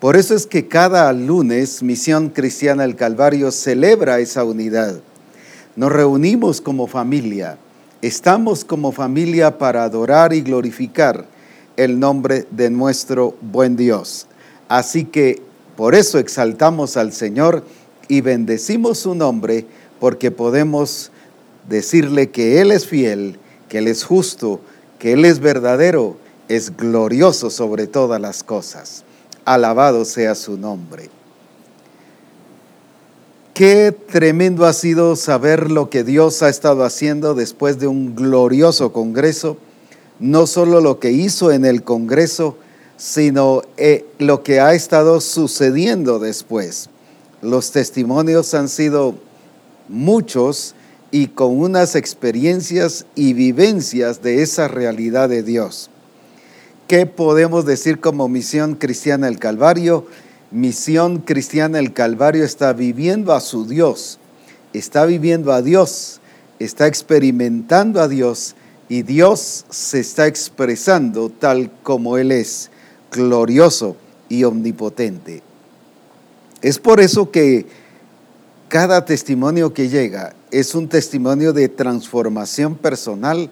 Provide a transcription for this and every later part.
Por eso es que cada lunes Misión Cristiana del Calvario celebra esa unidad. Nos reunimos como familia, estamos como familia para adorar y glorificar el nombre de nuestro buen Dios. Así que por eso exaltamos al Señor y bendecimos su nombre porque podemos decirle que Él es fiel, que Él es justo, que Él es verdadero, es glorioso sobre todas las cosas alabado sea su nombre. Qué tremendo ha sido saber lo que Dios ha estado haciendo después de un glorioso Congreso, no solo lo que hizo en el Congreso, sino eh, lo que ha estado sucediendo después. Los testimonios han sido muchos y con unas experiencias y vivencias de esa realidad de Dios. ¿Qué podemos decir como misión cristiana el Calvario? Misión cristiana el Calvario está viviendo a su Dios, está viviendo a Dios, está experimentando a Dios y Dios se está expresando tal como Él es, glorioso y omnipotente. Es por eso que cada testimonio que llega es un testimonio de transformación personal,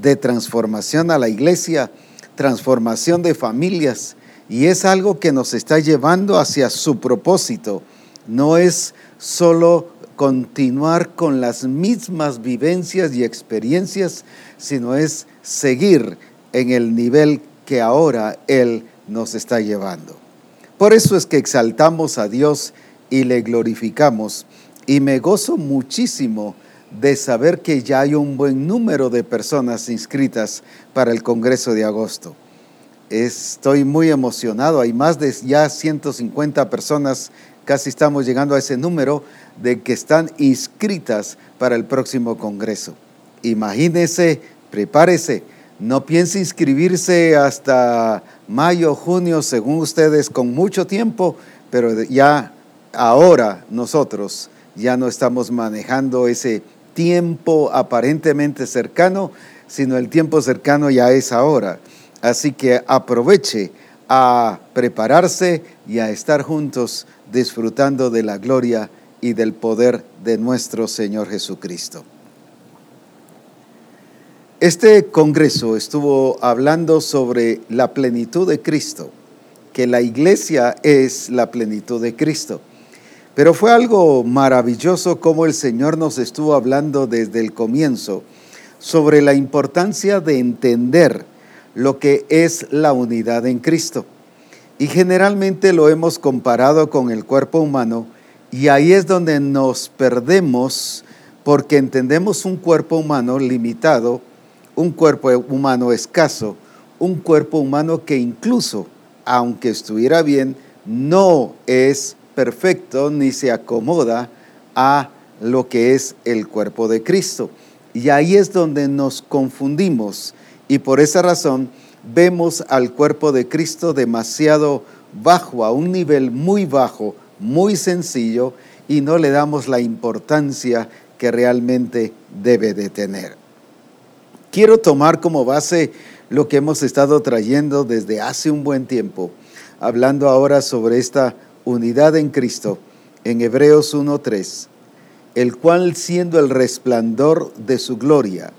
de transformación a la iglesia, transformación de familias y es algo que nos está llevando hacia su propósito. No es solo continuar con las mismas vivencias y experiencias, sino es seguir en el nivel que ahora Él nos está llevando. Por eso es que exaltamos a Dios y le glorificamos y me gozo muchísimo de saber que ya hay un buen número de personas inscritas para el Congreso de agosto. Estoy muy emocionado, hay más de ya 150 personas, casi estamos llegando a ese número, de que están inscritas para el próximo Congreso. Imagínese, prepárese, no piense inscribirse hasta mayo, junio, según ustedes, con mucho tiempo, pero ya ahora nosotros ya no estamos manejando ese tiempo aparentemente cercano, sino el tiempo cercano ya es ahora. Así que aproveche a prepararse y a estar juntos disfrutando de la gloria y del poder de nuestro Señor Jesucristo. Este Congreso estuvo hablando sobre la plenitud de Cristo, que la iglesia es la plenitud de Cristo. Pero fue algo maravilloso como el Señor nos estuvo hablando desde el comienzo sobre la importancia de entender lo que es la unidad en Cristo. Y generalmente lo hemos comparado con el cuerpo humano y ahí es donde nos perdemos porque entendemos un cuerpo humano limitado, un cuerpo humano escaso, un cuerpo humano que incluso, aunque estuviera bien, no es perfecto ni se acomoda a lo que es el cuerpo de Cristo. Y ahí es donde nos confundimos y por esa razón vemos al cuerpo de Cristo demasiado bajo, a un nivel muy bajo, muy sencillo y no le damos la importancia que realmente debe de tener. Quiero tomar como base lo que hemos estado trayendo desde hace un buen tiempo, hablando ahora sobre esta unidad en Cristo en Hebreos 1.3, el cual siendo el resplandor de su gloria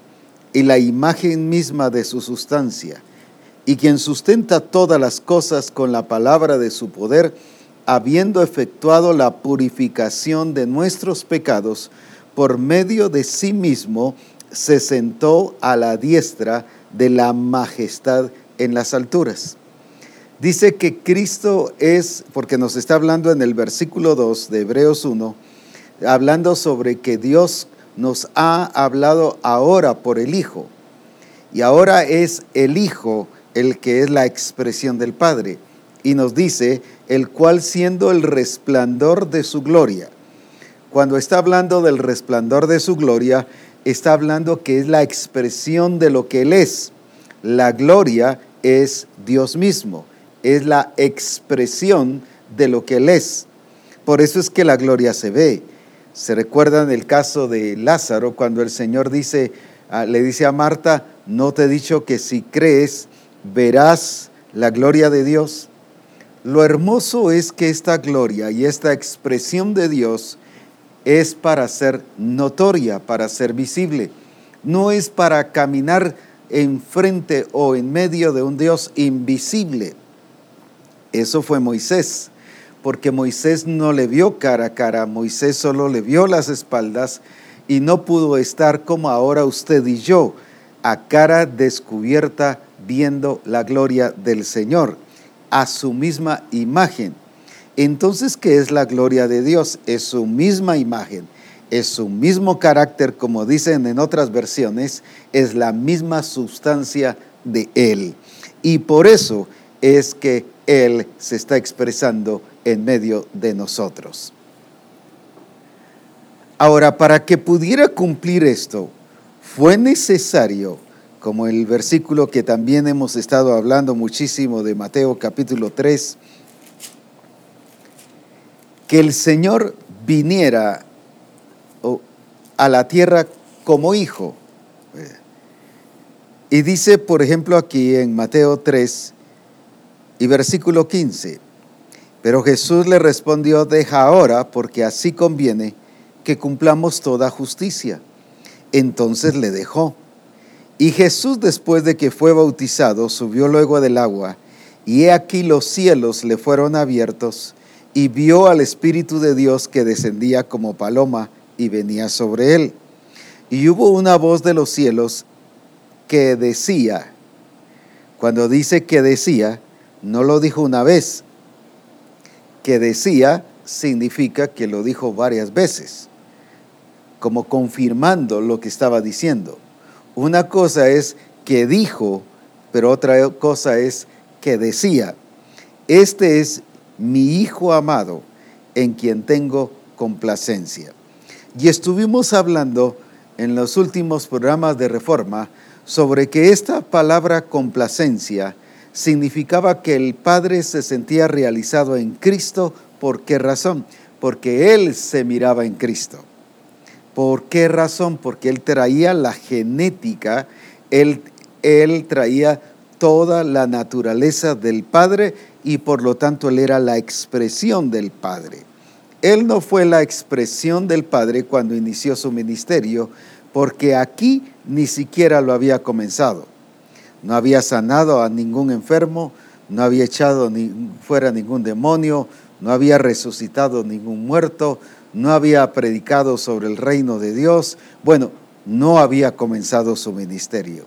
y la imagen misma de su sustancia, y quien sustenta todas las cosas con la palabra de su poder, habiendo efectuado la purificación de nuestros pecados, por medio de sí mismo se sentó a la diestra de la majestad en las alturas. Dice que Cristo es, porque nos está hablando en el versículo 2 de Hebreos 1, hablando sobre que Dios nos ha hablado ahora por el Hijo. Y ahora es el Hijo el que es la expresión del Padre. Y nos dice, el cual siendo el resplandor de su gloria. Cuando está hablando del resplandor de su gloria, está hablando que es la expresión de lo que Él es. La gloria es Dios mismo es la expresión de lo que Él es. Por eso es que la gloria se ve. Se recuerda en el caso de Lázaro cuando el Señor dice, ah, le dice a Marta, no te he dicho que si crees verás la gloria de Dios. Lo hermoso es que esta gloria y esta expresión de Dios es para ser notoria, para ser visible. No es para caminar enfrente o en medio de un Dios invisible. Eso fue Moisés, porque Moisés no le vio cara a cara, Moisés solo le vio las espaldas y no pudo estar como ahora usted y yo, a cara descubierta viendo la gloria del Señor, a su misma imagen. Entonces, ¿qué es la gloria de Dios? Es su misma imagen, es su mismo carácter, como dicen en otras versiones, es la misma sustancia de Él. Y por eso es que Él se está expresando en medio de nosotros. Ahora, para que pudiera cumplir esto, fue necesario, como el versículo que también hemos estado hablando muchísimo de Mateo capítulo 3, que el Señor viniera a la tierra como hijo. Y dice, por ejemplo, aquí en Mateo 3 y versículo 15, pero Jesús le respondió, deja ahora, porque así conviene que cumplamos toda justicia. Entonces le dejó. Y Jesús después de que fue bautizado subió luego del agua, y he aquí los cielos le fueron abiertos, y vio al Espíritu de Dios que descendía como paloma y venía sobre él. Y hubo una voz de los cielos que decía, cuando dice que decía, no lo dijo una vez, que decía significa que lo dijo varias veces como confirmando lo que estaba diciendo. Una cosa es que dijo, pero otra cosa es que decía. Este es mi Hijo amado en quien tengo complacencia. Y estuvimos hablando en los últimos programas de reforma sobre que esta palabra complacencia significaba que el Padre se sentía realizado en Cristo. ¿Por qué razón? Porque Él se miraba en Cristo. ¿Por qué razón? Porque él traía la genética, él, él traía toda la naturaleza del Padre y por lo tanto él era la expresión del Padre. Él no fue la expresión del Padre cuando inició su ministerio, porque aquí ni siquiera lo había comenzado. No había sanado a ningún enfermo, no había echado ni fuera ningún demonio, no había resucitado ningún muerto, no había predicado sobre el reino de Dios, bueno, no había comenzado su ministerio.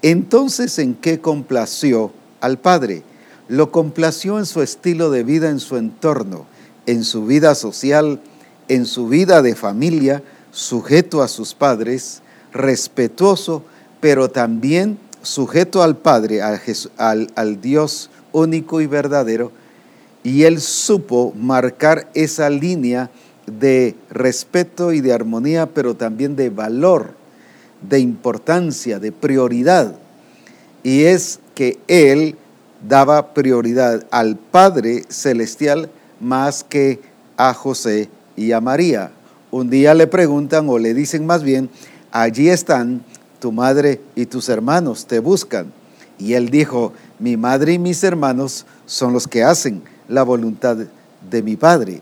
Entonces, ¿en qué complació al Padre? Lo complació en su estilo de vida, en su entorno, en su vida social, en su vida de familia, sujeto a sus padres, respetuoso, pero también sujeto al Padre, al, Dios único y verdadero, y él supo marcar esa línea de respeto y de armonía, pero también de valor, de importancia, de prioridad. Y es que Él daba prioridad al Padre Celestial más que a José y a María. Un día le preguntan o le dicen más bien, allí están tu madre y tus hermanos, te buscan. Y él dijo, mi madre y mis hermanos son los que hacen la voluntad de mi Padre.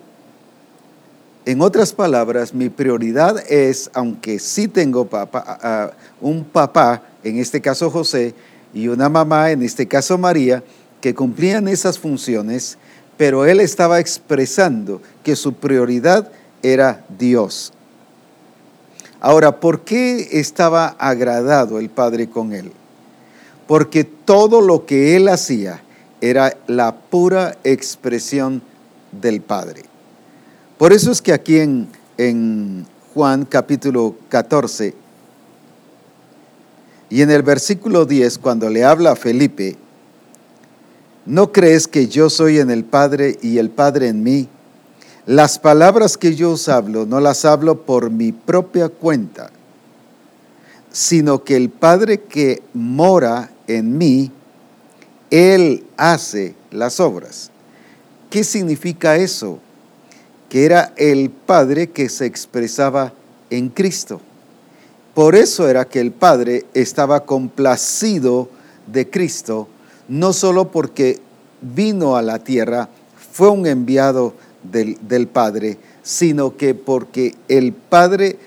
En otras palabras, mi prioridad es, aunque sí tengo un papá, en este caso José, y una mamá, en este caso María, que cumplían esas funciones, pero él estaba expresando que su prioridad era Dios. Ahora, ¿por qué estaba agradado el Padre con él? Porque todo lo que él hacía era la pura expresión del Padre. Por eso es que aquí en, Juan capítulo 14 y en el versículo 10, cuando le habla a Felipe, ¿no crees que yo soy en el Padre y el Padre en mí? Las palabras que yo os hablo no las hablo por mi propia cuenta, sino que el Padre que mora en mí, Él hace las obras. ¿Qué significa eso? que era el Padre que se expresaba en Cristo. Por eso era que el Padre estaba complacido de Cristo, no solo porque vino a la tierra, fue un enviado del, Padre, sino que porque el Padre,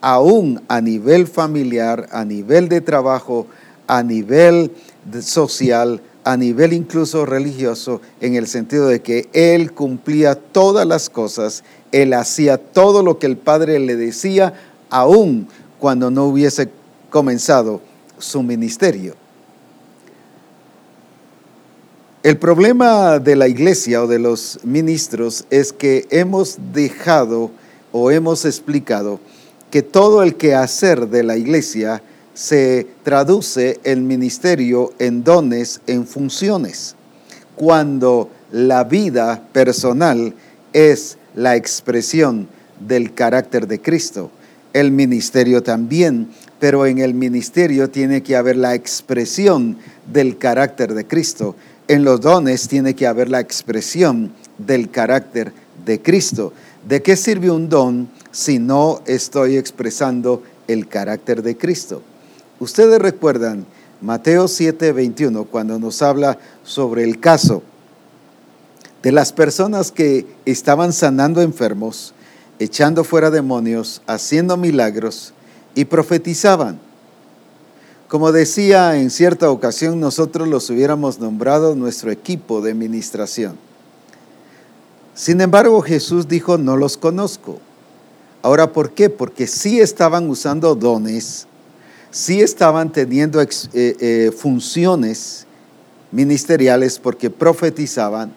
aún a nivel familiar, a nivel de trabajo, a nivel social, a nivel incluso religioso, en el sentido de que Él cumplía todas las cosas, Él hacía todo lo que el Padre le decía, aún cuando no hubiese comenzado su ministerio. El problema de la iglesia o de los ministros es que hemos dejado o hemos explicado que todo el quehacer de la iglesia se traduce el ministerio en dones, en funciones, cuando la vida personal es la expresión del carácter de Cristo. El ministerio también, pero en el ministerio tiene que haber la expresión del carácter de Cristo en los dones tiene que haber la expresión del carácter de Cristo. ¿De qué sirve un don si no estoy expresando el carácter de Cristo? Ustedes recuerdan Mateo 7:21 cuando nos habla sobre el caso de las personas que estaban sanando enfermos, echando fuera demonios, haciendo milagros y profetizaban. Como decía en cierta ocasión, nosotros los hubiéramos nombrado nuestro equipo de administración. Sin embargo, Jesús dijo, no los conozco. Ahora, ¿por qué? Porque sí estaban usando dones, sí estaban teniendo eh, eh, funciones ministeriales porque profetizaban,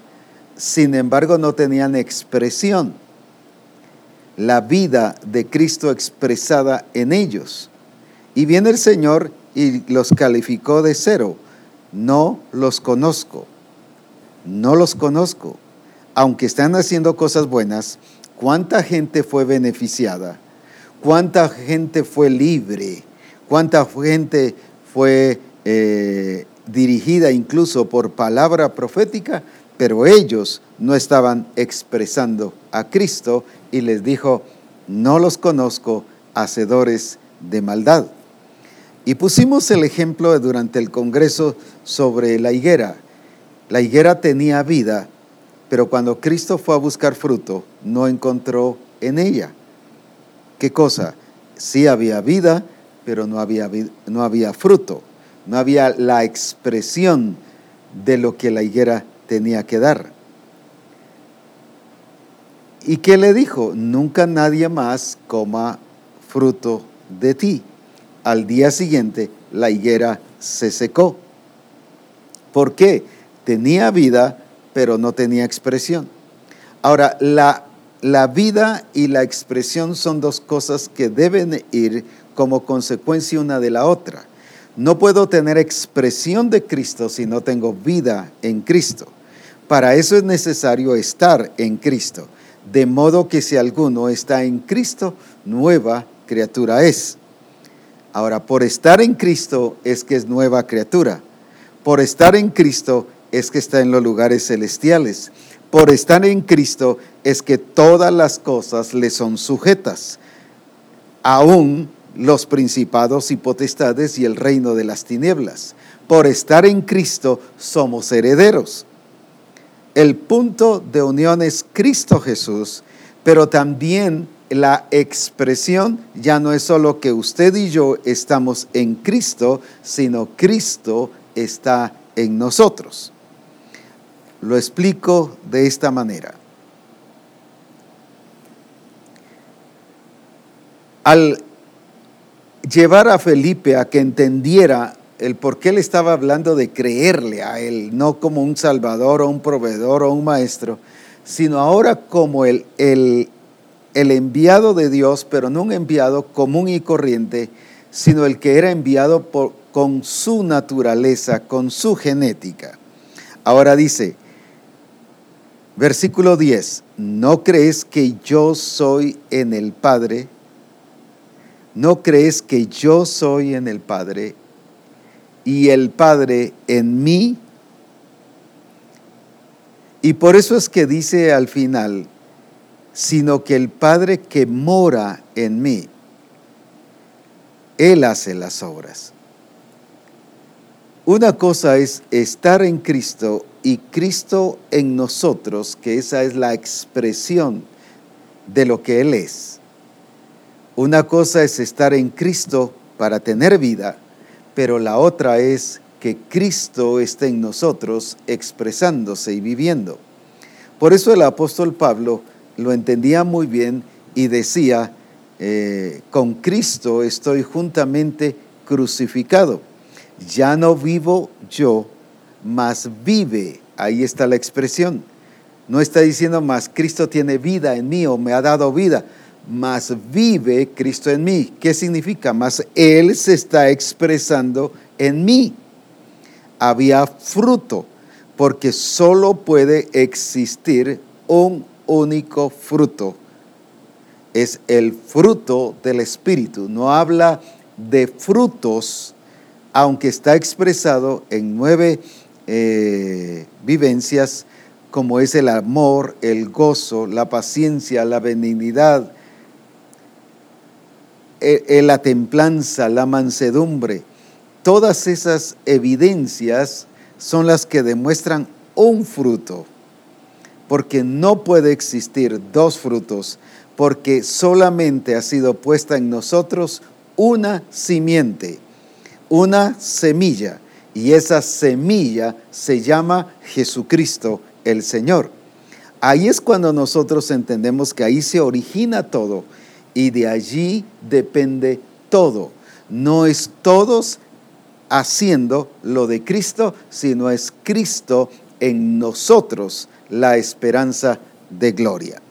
sin embargo no tenían expresión, la vida de Cristo expresada en ellos. Y viene el Señor y los calificó de cero. No los conozco. No los conozco. Aunque están haciendo cosas buenas, ¿cuánta gente fue beneficiada? ¿Cuánta gente fue libre? ¿Cuánta gente fue eh, dirigida incluso por palabra profética? Pero ellos no estaban expresando a Cristo y les dijo, no los conozco, hacedores de maldad. Y pusimos el ejemplo durante el Congreso sobre la higuera. La higuera tenía vida, pero cuando Cristo fue a buscar fruto, no encontró en ella. ¿Qué cosa? Sí había vida, pero no había, no había fruto. No había la expresión de lo que la higuera tenía que dar. ¿Y qué le dijo? Nunca nadie más coma fruto de ti al día siguiente la higuera se secó. ¿Por qué? Tenía vida, pero no tenía expresión. Ahora, la, la vida y la expresión son dos cosas que deben ir como consecuencia una de la otra. No puedo tener expresión de Cristo si no tengo vida en Cristo. Para eso es necesario estar en Cristo. De modo que si alguno está en Cristo, nueva criatura es. Ahora, por estar en Cristo es que es nueva criatura. Por estar en Cristo es que está en los lugares celestiales. Por estar en Cristo es que todas las cosas le son sujetas, aún los principados y potestades y el reino de las tinieblas. Por estar en Cristo somos herederos. El punto de unión es Cristo Jesús, pero también la expresión ya no es solo que usted y yo estamos en Cristo, sino Cristo está en nosotros. Lo explico de esta manera. Al llevar a Felipe a que entendiera el por qué le estaba hablando de creerle a él, no como un salvador o un proveedor o un maestro, sino ahora como el, el el enviado de Dios, pero no un enviado común y corriente, sino el que era enviado con su naturaleza, con su genética. Ahora dice, versículo 10, ¿no crees que yo soy en el Padre? ¿No crees que yo soy en el Padre y el Padre en mí? Y por eso es que dice al final, sino que el Padre que mora en mí, Él hace las obras. Una cosa es estar en Cristo y Cristo en nosotros, que esa es la expresión de lo que Él es. Una cosa es estar en Cristo para tener vida, pero la otra es que Cristo esté en nosotros expresándose y viviendo. Por eso el apóstol Pablo lo entendía muy bien y decía, eh, con Cristo estoy juntamente crucificado. Ya no vivo yo, mas vive. Ahí está la expresión. No está diciendo más Cristo tiene vida en mí o me ha dado vida, mas vive Cristo en mí. ¿Qué significa? Más Él se está expresando en mí. Había fruto, porque solo puede existir un único fruto. Es el fruto del Espíritu. No habla de frutos, aunque está expresado en nueve eh, vivencias como es el amor, el gozo, la paciencia, la benignidad, e, e, la templanza, la mansedumbre. Todas esas evidencias son las que demuestran un fruto, porque no puede existir dos frutos, porque solamente ha sido puesta en nosotros una simiente, una semilla y esa semilla se llama Jesucristo el Señor. Ahí es cuando nosotros entendemos que ahí se origina todo y de allí depende todo. No es todos haciendo lo de Cristo, sino es Cristo en nosotros la esperanza de gloria.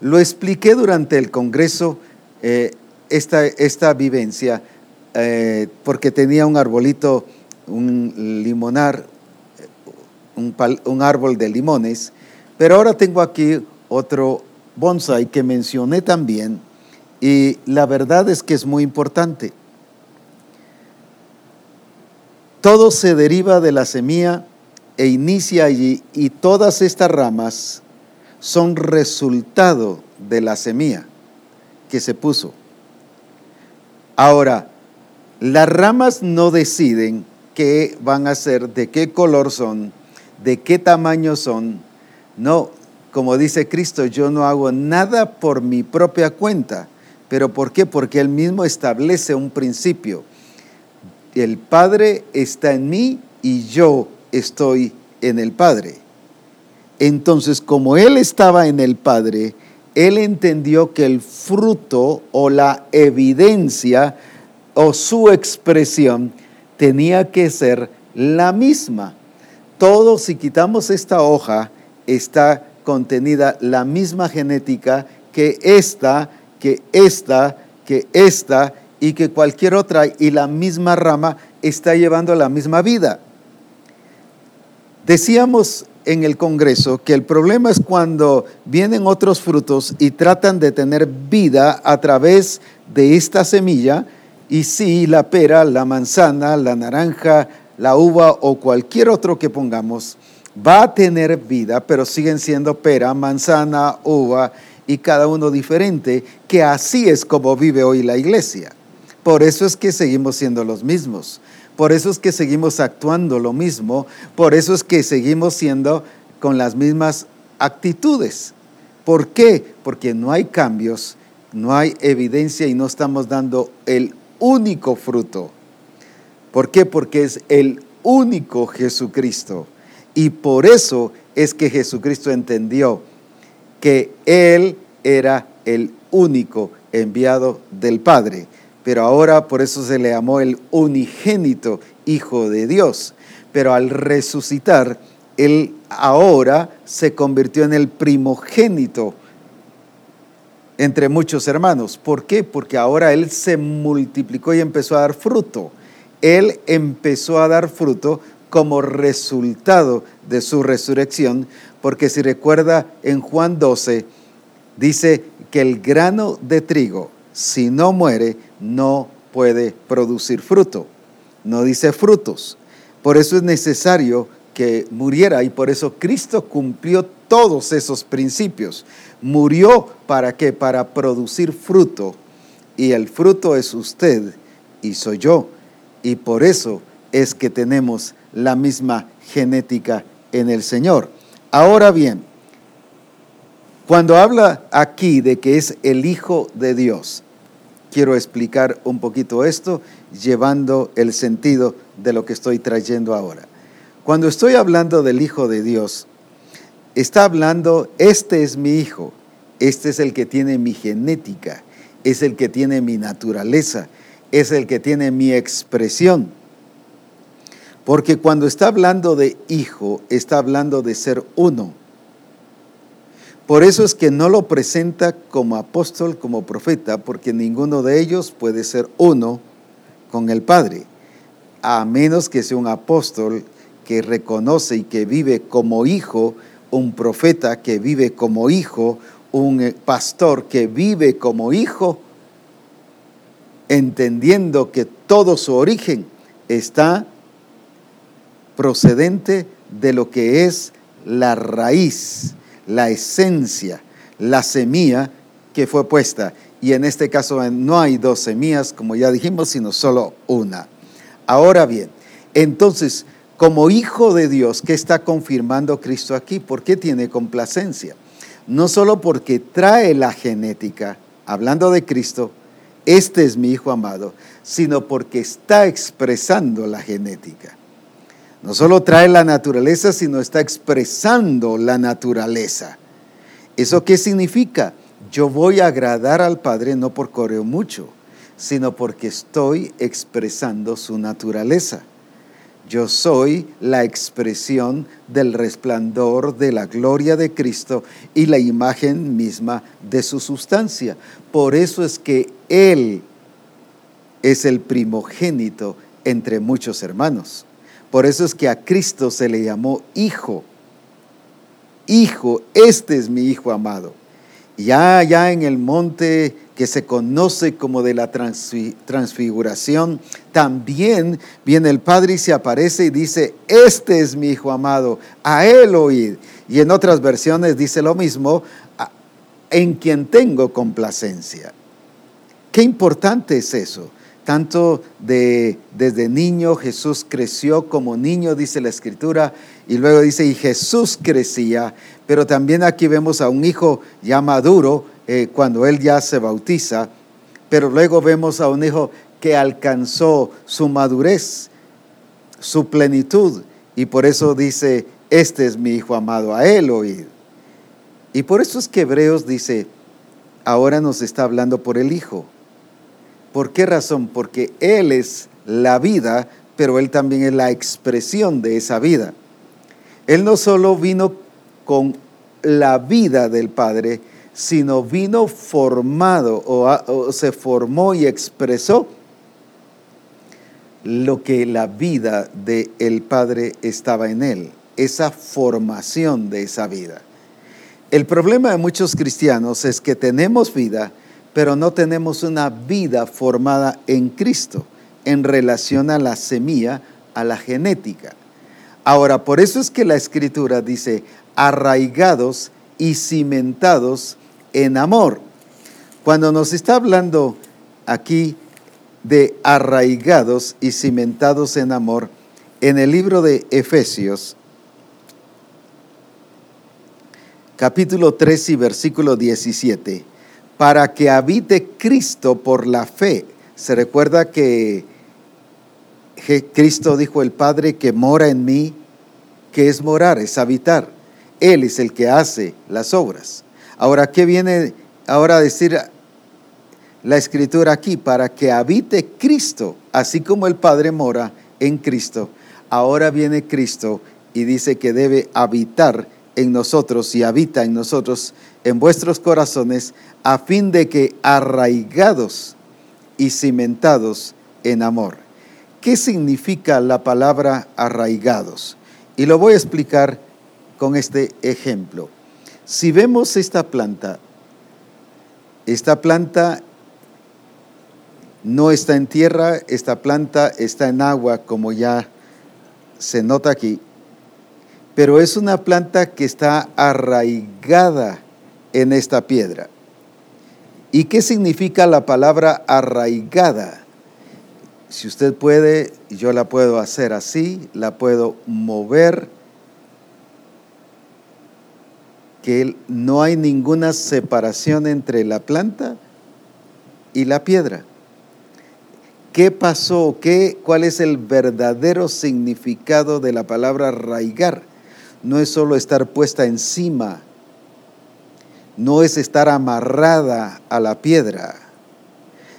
Lo expliqué durante el Congreso, eh, esta, esta, vivencia, eh, porque tenía un arbolito un limonar, un, árbol de limones, pero ahora tengo aquí otro bonsai que mencioné también y la verdad es que es muy importante. Todo se deriva de la semilla e inicia allí y todas estas ramas son resultado de la semilla que se puso. Ahora, las ramas no deciden qué van a ser, de qué color son, de qué tamaño son. No, como dice Cristo, yo no hago nada por mi propia cuenta. ¿Pero por qué? Porque Él mismo establece un principio. El Padre está en mí y yo estoy en el Padre. Entonces, como Él estaba en el Padre, Él entendió que el fruto o la evidencia o su expresión tenía que ser la misma. Todo, si quitamos esta hoja, está contenida la misma genética que esta, que esta, que esta y que cualquier otra y la misma rama está llevando la misma vida. Decíamos en el Congreso que el problema es cuando vienen otros frutos y tratan de tener vida a través de esta semilla, y si la pera, la manzana, la naranja, la uva o cualquier otro que pongamos va a tener vida, pero siguen siendo pera, manzana, uva y cada uno diferente, que así es como vive hoy la iglesia. Por eso es que seguimos siendo los mismos. Por eso es que seguimos actuando lo mismo. Por eso es que seguimos siendo con las mismas actitudes. ¿Por qué? Porque no hay cambios, no hay evidencia y no estamos dando el único fruto. ¿Por qué? Porque es el único Jesucristo. Y por eso es que Jesucristo entendió que Él era el único enviado del Padre. Pero ahora por eso se le llamó el unigénito Hijo de Dios. Pero al resucitar, Él ahora se convirtió en el primogénito entre muchos hermanos. ¿Por qué? Porque ahora Él se multiplicó y empezó a dar fruto. Él empezó a dar fruto como resultado de su resurrección, porque si recuerda en Juan 12, dice que el grano de trigo, si no muere, no puede producir fruto. No dice frutos. Por eso es necesario que muriera y por eso Cristo cumplió todos esos principios. Murió para qué? Para producir fruto. Y el fruto es usted y soy yo. Y por eso es que tenemos la misma genética en el Señor. Ahora bien, cuando habla aquí de que es el Hijo de Dios, quiero explicar un poquito esto, llevando el sentido de lo que estoy trayendo ahora. Cuando estoy hablando del Hijo de Dios, está hablando, este es mi Hijo, este es el que tiene mi genética, es el que tiene mi naturaleza, es el que tiene mi expresión. Porque cuando está hablando de hijo, está hablando de ser uno. Por eso es que no lo presenta como apóstol, como profeta, porque ninguno de ellos puede ser uno con el Padre, a menos que sea un apóstol que reconoce y que vive como hijo, un profeta que vive como hijo, un eh, pastor que vive como hijo, entendiendo que todo su origen está procedente de lo que es la raíz, la esencia, la semilla que fue puesta. Y en este caso no hay dos semillas, como ya dijimos, sino solo una. Ahora bien, entonces, como hijo de Dios, ¿qué está confirmando Cristo aquí? ¿Por qué tiene complacencia? No solo porque trae la genética, hablando de Cristo, este es mi hijo amado, sino porque está expresando la genética. No solo trae la naturaleza, sino está expresando la naturaleza. ¿Eso qué significa? Yo voy a agradar al Padre no por correo mucho, sino porque estoy expresando su naturaleza. Yo soy la expresión del resplandor de la gloria de Cristo y la imagen misma de su sustancia. Por eso es que Él es el primogénito entre muchos hermanos. Por eso es que a Cristo se le llamó hijo. Hijo, este es mi hijo amado. Ya allá en el monte que se conoce como de la transfiguración, también viene el Padre y se aparece y dice, este es mi Hijo amado, a él oíd. Y en otras versiones dice lo mismo, en quien tengo complacencia. Qué importante es eso tanto de, desde niño, Jesús creció como niño, dice la escritura, y luego dice, y Jesús crecía, pero también aquí vemos a un hijo ya maduro eh, cuando él ya se bautiza, pero luego vemos a un hijo que alcanzó su madurez, su plenitud, y por eso dice, este es mi hijo amado, a él oír. Y por eso es que Hebreos dice, ahora nos está hablando por el hijo ¿Por qué razón? Porque Él es la vida, pero Él también es la expresión de esa vida. Él no solo vino con la vida del Padre, sino vino formado o, se formó y expresó lo que la vida del Padre estaba en Él, esa formación de esa vida. El problema de muchos cristianos es que tenemos vida, pero no tenemos una vida formada en Cristo en relación a la semilla, a la genética. Ahora, por eso es que la escritura dice, arraigados y cimentados en amor. Cuando nos está hablando aquí de arraigados y cimentados en amor, en el libro de Efesios, capítulo 3 y versículo 17, para que habite Cristo por la fe. Se recuerda que Cristo dijo el Padre que mora en mí, que es morar, es habitar. Él es el que hace las obras. Ahora, ¿qué viene ahora a decir la escritura aquí? Para que habite Cristo, así como el Padre mora en Cristo. Ahora viene Cristo y dice que debe habitar en nosotros y habita en nosotros, en vuestros corazones, a fin de que arraigados y cimentados en amor. ¿Qué significa la palabra arraigados? Y lo voy a explicar con este ejemplo. Si vemos esta planta, esta planta no está en tierra, esta planta está en agua, como ya se nota aquí, pero es una planta que está arraigada en esta piedra. ¿Y qué significa la palabra arraigada? Si usted puede, yo la puedo hacer así, la puedo mover que no hay ninguna separación entre la planta y la piedra. ¿Qué pasó? ¿Qué, ¿Cuál es el verdadero significado de la palabra arraigar? No es solo estar puesta encima, no es estar amarrada a la piedra,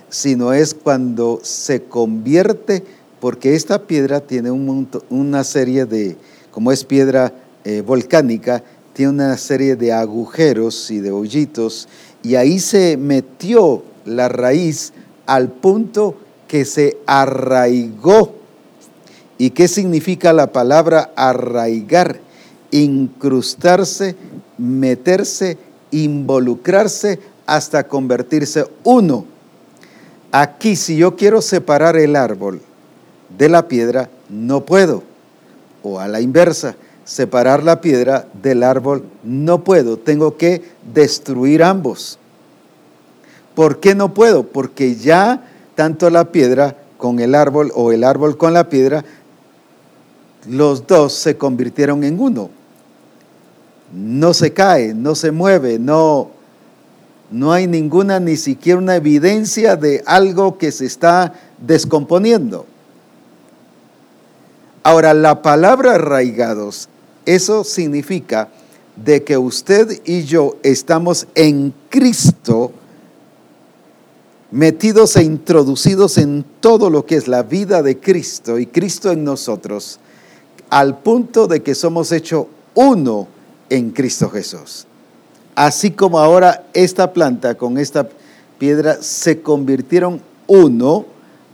sino es cuando se convierte, porque esta piedra tiene un una serie de, como es piedra eh, volcánica, tiene una serie de agujeros y de hoyitos, y ahí se metió la raíz al punto que se arraigó. ¿Y qué significa la palabra arraigar? Incrustarse, meterse, involucrarse hasta convertirse uno. Aquí si yo quiero separar el árbol de la piedra, no puedo. O a la inversa, separar la piedra del árbol, no puedo. Tengo que destruir ambos. ¿Por qué no puedo? Porque ya tanto la piedra con el árbol o el árbol con la piedra, los dos se convirtieron en uno. No se cae, no se mueve, no, no hay ninguna, ni siquiera una evidencia de algo que se está descomponiendo. Ahora, la palabra arraigados, eso significa de que usted y yo estamos en Cristo metidos e introducidos en todo lo que es la vida de Cristo y Cristo en nosotros, al punto de que somos hechos uno en Cristo Jesús. Así como ahora esta planta con esta piedra se convirtieron uno,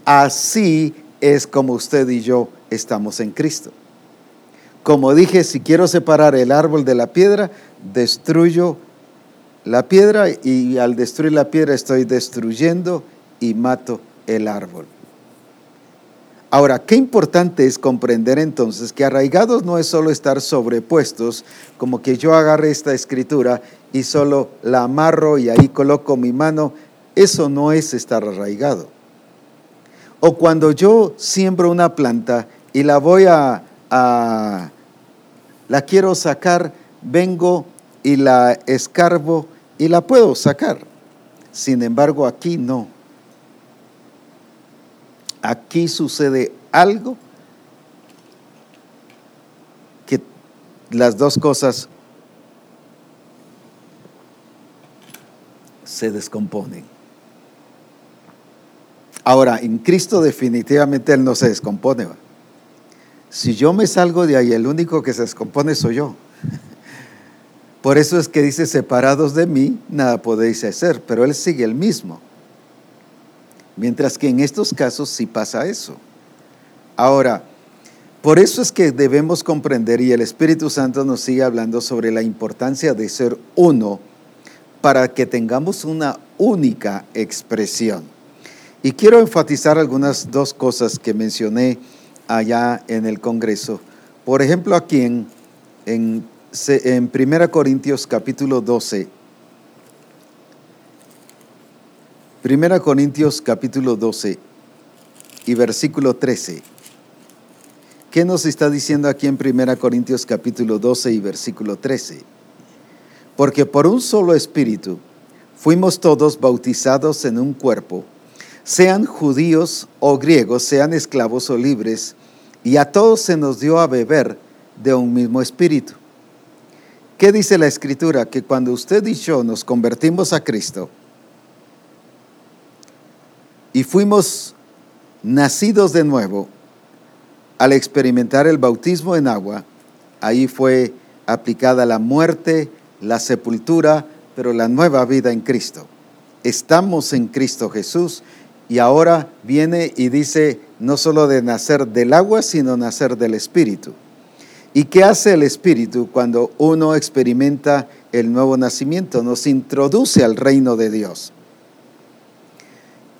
así es como usted y yo estamos en Cristo. Como dije, si quiero separar el árbol de la piedra, destruyo la piedra y al destruir la piedra estoy destruyendo y mato el árbol. Ahora, qué importante es comprender entonces que arraigados no es solo estar sobrepuestos, como que yo agarre esta escritura y solo la amarro y ahí coloco mi mano, eso no es estar arraigado. O cuando yo siembro una planta y la voy a, a la quiero sacar, vengo y la escarbo y la puedo sacar. Sin embargo, aquí no. Aquí sucede algo que las dos cosas se descomponen. Ahora, en Cristo definitivamente Él no se descompone. Si yo me salgo de ahí, el único que se descompone soy yo. Por eso es que dice, separados de mí, nada podéis hacer, pero Él sigue el mismo. Mientras que en estos casos sí pasa eso. Ahora, por eso es que debemos comprender, y el Espíritu Santo nos sigue hablando sobre la importancia de ser uno para que tengamos una única expresión. Y quiero enfatizar algunas dos cosas que mencioné allá en el Congreso. Por ejemplo, aquí en, en en 1 Corintios capítulo 12, 1 Corintios capítulo 12 y versículo 13. ¿Qué nos está diciendo aquí en 1 Corintios capítulo 12 y versículo 13? Porque por un solo espíritu fuimos todos bautizados en un cuerpo, sean judíos o griegos, sean esclavos o libres, y a todos se nos dio a beber de un mismo espíritu. ¿Qué dice la escritura? Que cuando usted y yo nos convertimos a Cristo y fuimos nacidos de nuevo, al experimentar el bautismo en agua, ahí fue aplicada la muerte, la sepultura, pero la nueva vida en Cristo. Estamos en Cristo Jesús y ahora viene y dice no solo de nacer del agua, sino nacer del Espíritu. ¿Y qué hace el Espíritu cuando uno experimenta el nuevo nacimiento? Nos introduce al reino de Dios.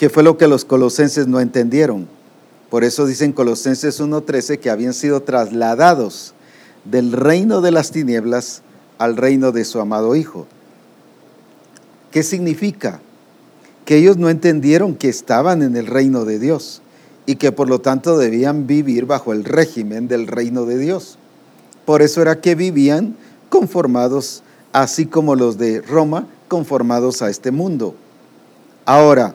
¿Qué fue lo que los colosenses no entendieron? Por eso dicen Colosenses 1.13 que habían sido trasladados del reino de las tinieblas al reino de su amado Hijo. ¿Qué significa? Que ellos no entendieron que estaban en el reino de Dios y que por lo tanto debían vivir bajo el régimen del reino de Dios. Por eso era que vivían conformados así como los de Roma, conformados a este mundo. Ahora,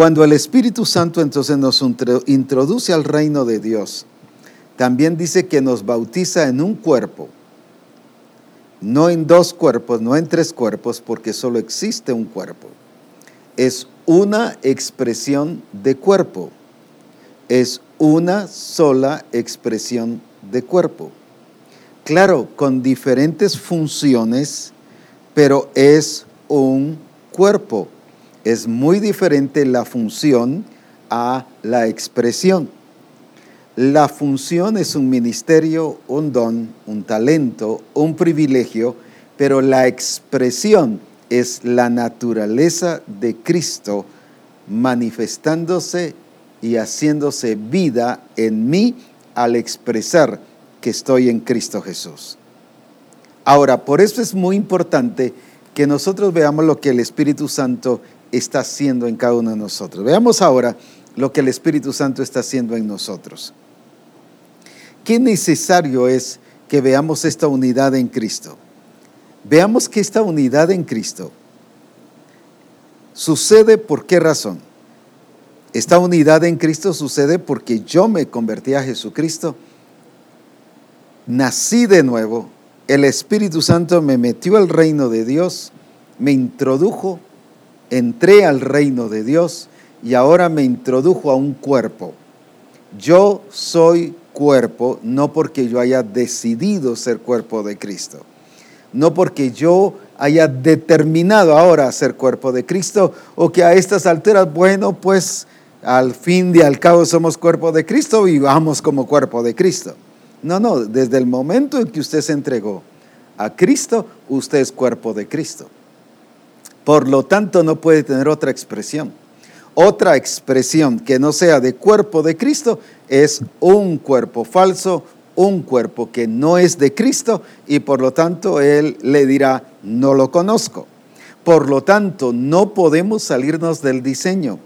cuando el Espíritu Santo entonces nos introduce al reino de Dios, también dice que nos bautiza en un cuerpo, no en dos cuerpos, no en tres cuerpos, porque solo existe un cuerpo. Es una expresión de cuerpo, es una sola expresión de cuerpo. Claro, con diferentes funciones, pero es un cuerpo. Es muy diferente la función a la expresión. La función es un ministerio, un don, un talento, un privilegio, pero la expresión es la naturaleza de Cristo manifestándose y haciéndose vida en mí al expresar que estoy en Cristo Jesús. Ahora, por eso es muy importante que nosotros veamos lo que el Espíritu Santo está haciendo en cada uno de nosotros. Veamos ahora lo que el Espíritu Santo está haciendo en nosotros. Qué necesario es que veamos esta unidad en Cristo. Veamos que esta unidad en Cristo sucede por qué razón. Esta unidad en Cristo sucede porque yo me convertí a Jesucristo, nací de nuevo, el Espíritu Santo me metió al reino de Dios, me introdujo, entré al reino de Dios y ahora me introdujo a un cuerpo. Yo soy cuerpo no porque yo haya decidido ser cuerpo de Cristo, no porque yo haya determinado ahora ser cuerpo de Cristo o que a estas alturas, bueno, pues al fin y al cabo somos cuerpo de Cristo y vamos como cuerpo de Cristo. No, no, desde el momento en que usted se entregó a Cristo, usted es cuerpo de Cristo. Por lo tanto, no puede tener otra expresión. Otra expresión que no sea de cuerpo de Cristo es un cuerpo falso, un cuerpo que no es de Cristo y por lo tanto Él le dirá, no lo conozco. Por lo tanto, no podemos salirnos del diseño.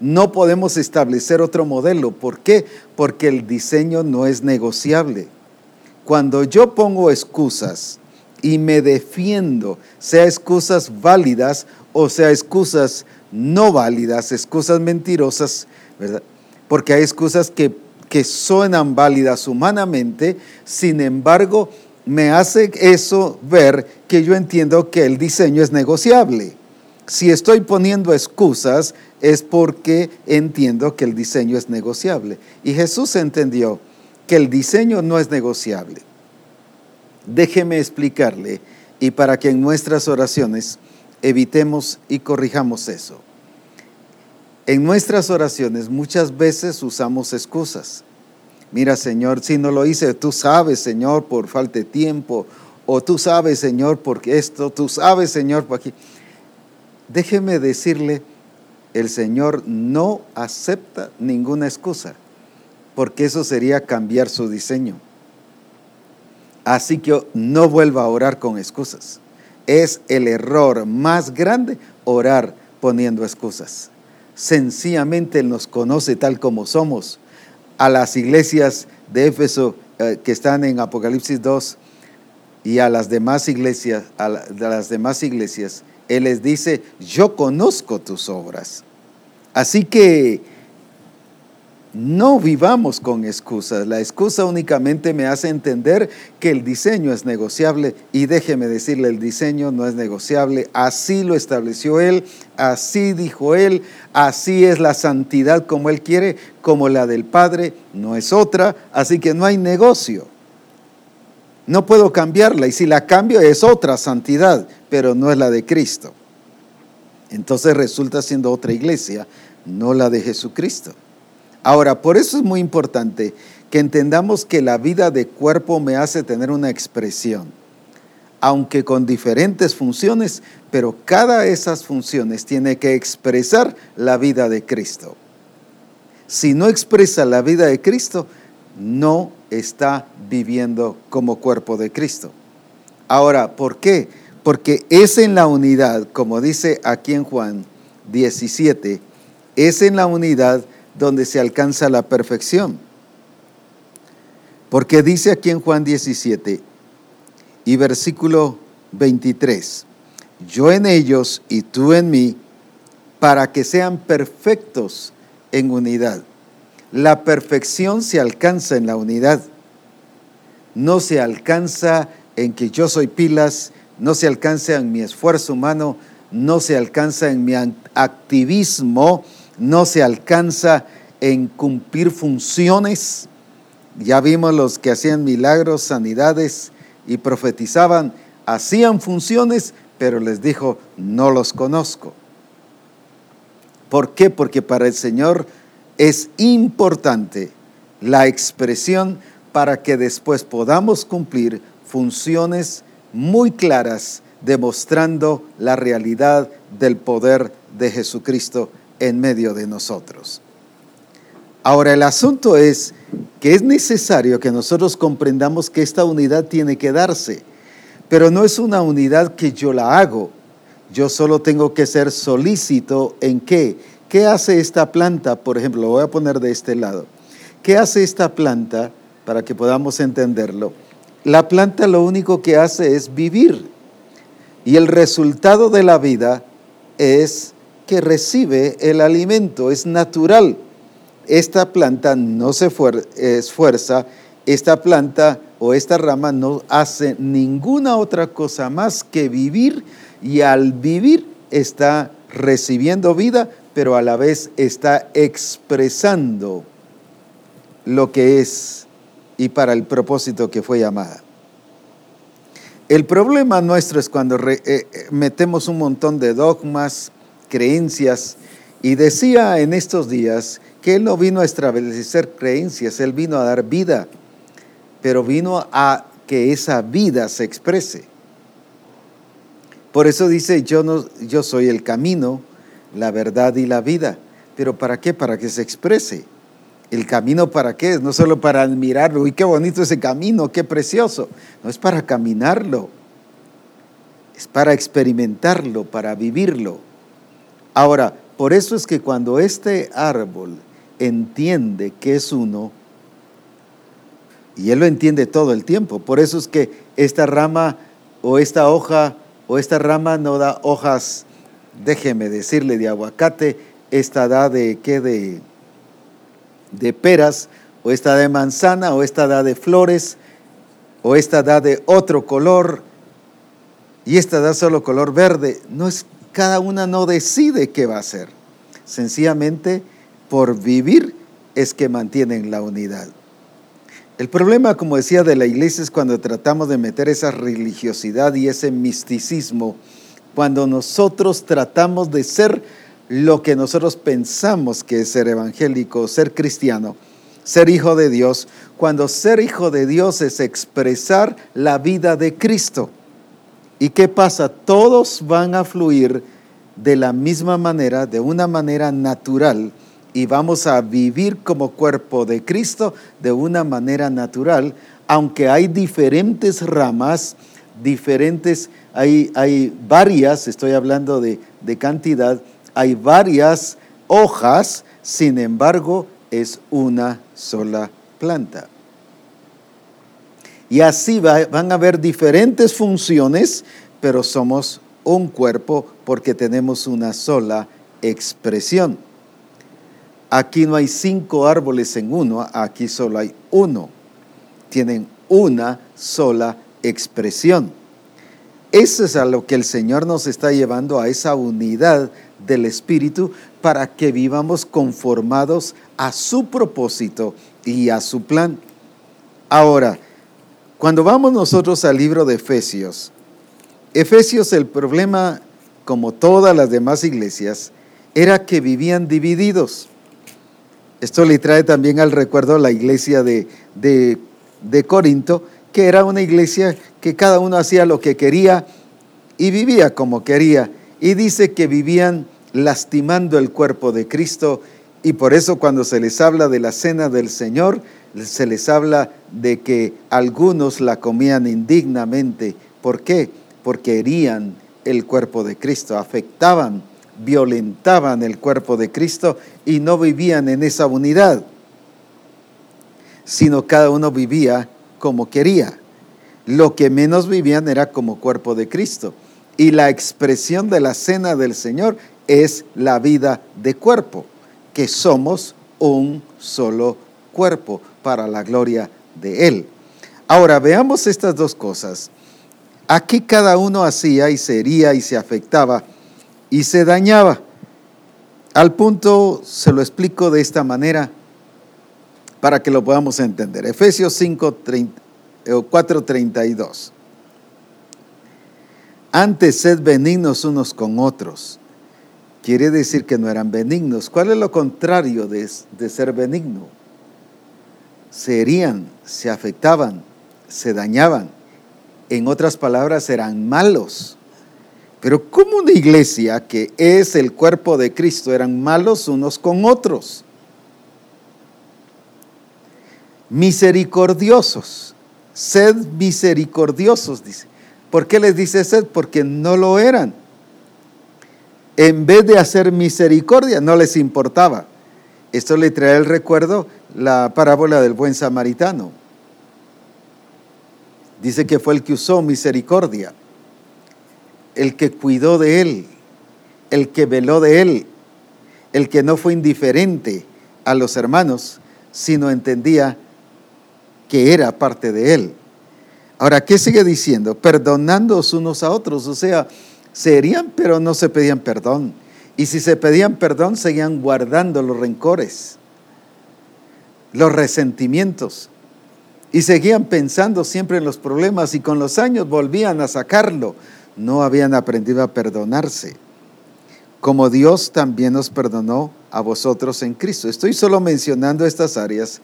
No podemos establecer otro modelo. ¿Por qué? Porque el diseño no es negociable. Cuando yo pongo excusas y me defiendo, sea excusas válidas o sea excusas no válidas, excusas mentirosas, ¿verdad? Porque hay excusas que, que suenan válidas humanamente, sin embargo, me hace eso ver que yo entiendo que el diseño es negociable. Si estoy poniendo excusas es porque entiendo que el diseño es negociable. Y Jesús entendió que el diseño no es negociable. Déjeme explicarle y para que en nuestras oraciones evitemos y corrijamos eso. En nuestras oraciones muchas veces usamos excusas. Mira, Señor, si no lo hice, tú sabes, Señor, por falta de tiempo, o tú sabes, Señor, porque esto, tú sabes, Señor, por aquí. Déjeme decirle, el Señor no acepta ninguna excusa, porque eso sería cambiar su diseño. Así que no vuelva a orar con excusas es el error más grande orar poniendo excusas. Sencillamente nos conoce tal como somos. A las iglesias de Éfeso eh, que están en Apocalipsis 2 y a las demás iglesias, a las demás iglesias, Él les dice, yo conozco tus obras. Así que no vivamos con excusas. La excusa únicamente me hace entender que el diseño es negociable y déjeme decirle, el diseño no es negociable. Así lo estableció Él, así dijo Él, así es la santidad como Él quiere, como la del Padre, no es otra, así que no hay negocio. No puedo cambiarla y si la cambio es otra santidad, pero no es la de Cristo. Entonces resulta siendo otra iglesia, no la de Jesucristo. Ahora, por eso es muy importante que entendamos que la vida de cuerpo me hace tener una expresión, aunque con diferentes funciones, pero cada de esas funciones tiene que expresar la vida de Cristo. Si no expresa la vida de Cristo, no está viviendo como cuerpo de Cristo. Ahora, ¿por qué? Porque es en la unidad, como dice aquí en Juan 17, es en la unidad donde se alcanza la perfección. Porque dice aquí en Juan 17, y versículo 23. Yo en ellos y tú en mí, para que sean perfectos en unidad. La perfección se alcanza en la unidad. No se alcanza en que yo soy pilas, no se alcanza en mi esfuerzo humano, no se alcanza en mi activismo, no se alcanza en cumplir funciones. Ya vimos los que hacían milagros, sanidades y profetizaban, hacían funciones, pero les dijo, no los conozco. ¿Por qué? Porque para el Señor es importante la expresión para que después podamos cumplir funciones muy claras demostrando la realidad del poder de Jesucristo en medio de nosotros. Ahora el asunto es que es necesario que nosotros comprendamos que esta unidad tiene que darse, pero no es una unidad que yo la hago. Yo solo tengo que ser solícito en qué. ¿Qué hace esta planta? Por ejemplo, lo voy a poner de este lado. ¿Qué hace esta planta para que podamos entenderlo? La planta lo único que hace es vivir. Y el resultado de la vida es que recibe el alimento, es natural. Esta planta no se esfuerza, esta planta o esta rama no hace ninguna otra cosa más que vivir y al vivir está recibiendo vida, pero a la vez está expresando lo que es y para el propósito que fue llamada. El problema nuestro es cuando eh, eh, metemos un montón de dogmas, creencias, y decía en estos días que Él no vino a establecer creencias, Él vino a dar vida, pero vino a que esa vida se exprese. Por eso dice, yo, no, yo soy el camino, la verdad y la vida. ¿Pero para qué? Para que se exprese. ¿El camino para qué? No solo para admirarlo, uy, qué bonito ese camino, qué precioso. No es para caminarlo, es para experimentarlo, para vivirlo. Ahora, por eso es que cuando este árbol entiende que es uno, y él lo entiende todo el tiempo, por eso es que esta rama o esta hoja o esta rama no da hojas, déjeme decirle, de aguacate, esta da de qué de de peras, o esta de manzana, o esta da de flores, o esta da de otro color, y esta da solo color verde. No es, cada una no decide qué va a hacer. Sencillamente, por vivir es que mantienen la unidad. El problema, como decía, de la iglesia es cuando tratamos de meter esa religiosidad y ese misticismo, cuando nosotros tratamos de ser lo que nosotros pensamos que es ser evangélico, ser cristiano, ser hijo de Dios, cuando ser hijo de Dios es expresar la vida de Cristo. ¿Y qué pasa? Todos van a fluir de la misma manera, de una manera natural, y vamos a vivir como cuerpo de Cristo de una manera natural, aunque hay diferentes ramas, diferentes, hay, hay varias, estoy hablando de, de cantidad, hay varias hojas, sin embargo, es una sola planta. Y así van a haber diferentes funciones, pero somos un cuerpo porque tenemos una sola expresión. Aquí no hay cinco árboles en uno, aquí solo hay uno. Tienen una sola expresión. Eso es a lo que el Señor nos está llevando, a esa unidad del Espíritu para que vivamos conformados a su propósito y a su plan. Ahora, cuando vamos nosotros al libro de Efesios, Efesios el problema, como todas las demás iglesias, era que vivían divididos. Esto le trae también al recuerdo la iglesia de, de, de Corinto, que era una iglesia que cada uno hacía lo que quería y vivía como quería. Y dice que vivían lastimando el cuerpo de Cristo y por eso cuando se les habla de la cena del Señor, se les habla de que algunos la comían indignamente. ¿Por qué? Porque herían el cuerpo de Cristo, afectaban, violentaban el cuerpo de Cristo y no vivían en esa unidad, sino cada uno vivía como quería. lo que menos vivían era como cuerpo de Cristo. Y la expresión de la cena del Señor es la vida de cuerpo, que somos un solo cuerpo para la gloria de Él. Ahora veamos estas dos cosas. Aquí cada uno hacía y se hería y se afectaba y se dañaba. Al punto se lo explico de esta manera para que lo podamos entender. Efesios 5, 4:32. Antes sed benignos unos con otros. Quiere decir que no eran benignos. ¿Cuál es lo contrario de, de ser benigno? Se herían, se afectaban, se dañaban. En otras palabras, eran malos. Pero como una iglesia que es el cuerpo de Cristo eran malos unos con otros? Misericordiosos Sed misericordiosos, dice. ¿Por qué les dice sed? Porque no lo eran. En vez de hacer misericordia, no les importaba. Esto le trae el recuerdo la parábola del buen samaritano. Dice que fue el que usó misericordia, el que cuidó de él, el que veló de él, el que no fue indiferente a los hermanos, sino entendía que era parte de él. Ahora, ¿qué sigue diciendo? Perdonándoos unos a otros, o sea, se herían pero no se pedían perdón. Y si se pedían perdón, seguían guardando los rencores, los resentimientos. Y seguían pensando siempre en los problemas y con los años volvían a sacarlo. No habían aprendido a perdonarse. Como Dios también nos perdonó a vosotros en Cristo. Estoy solo mencionando estas áreas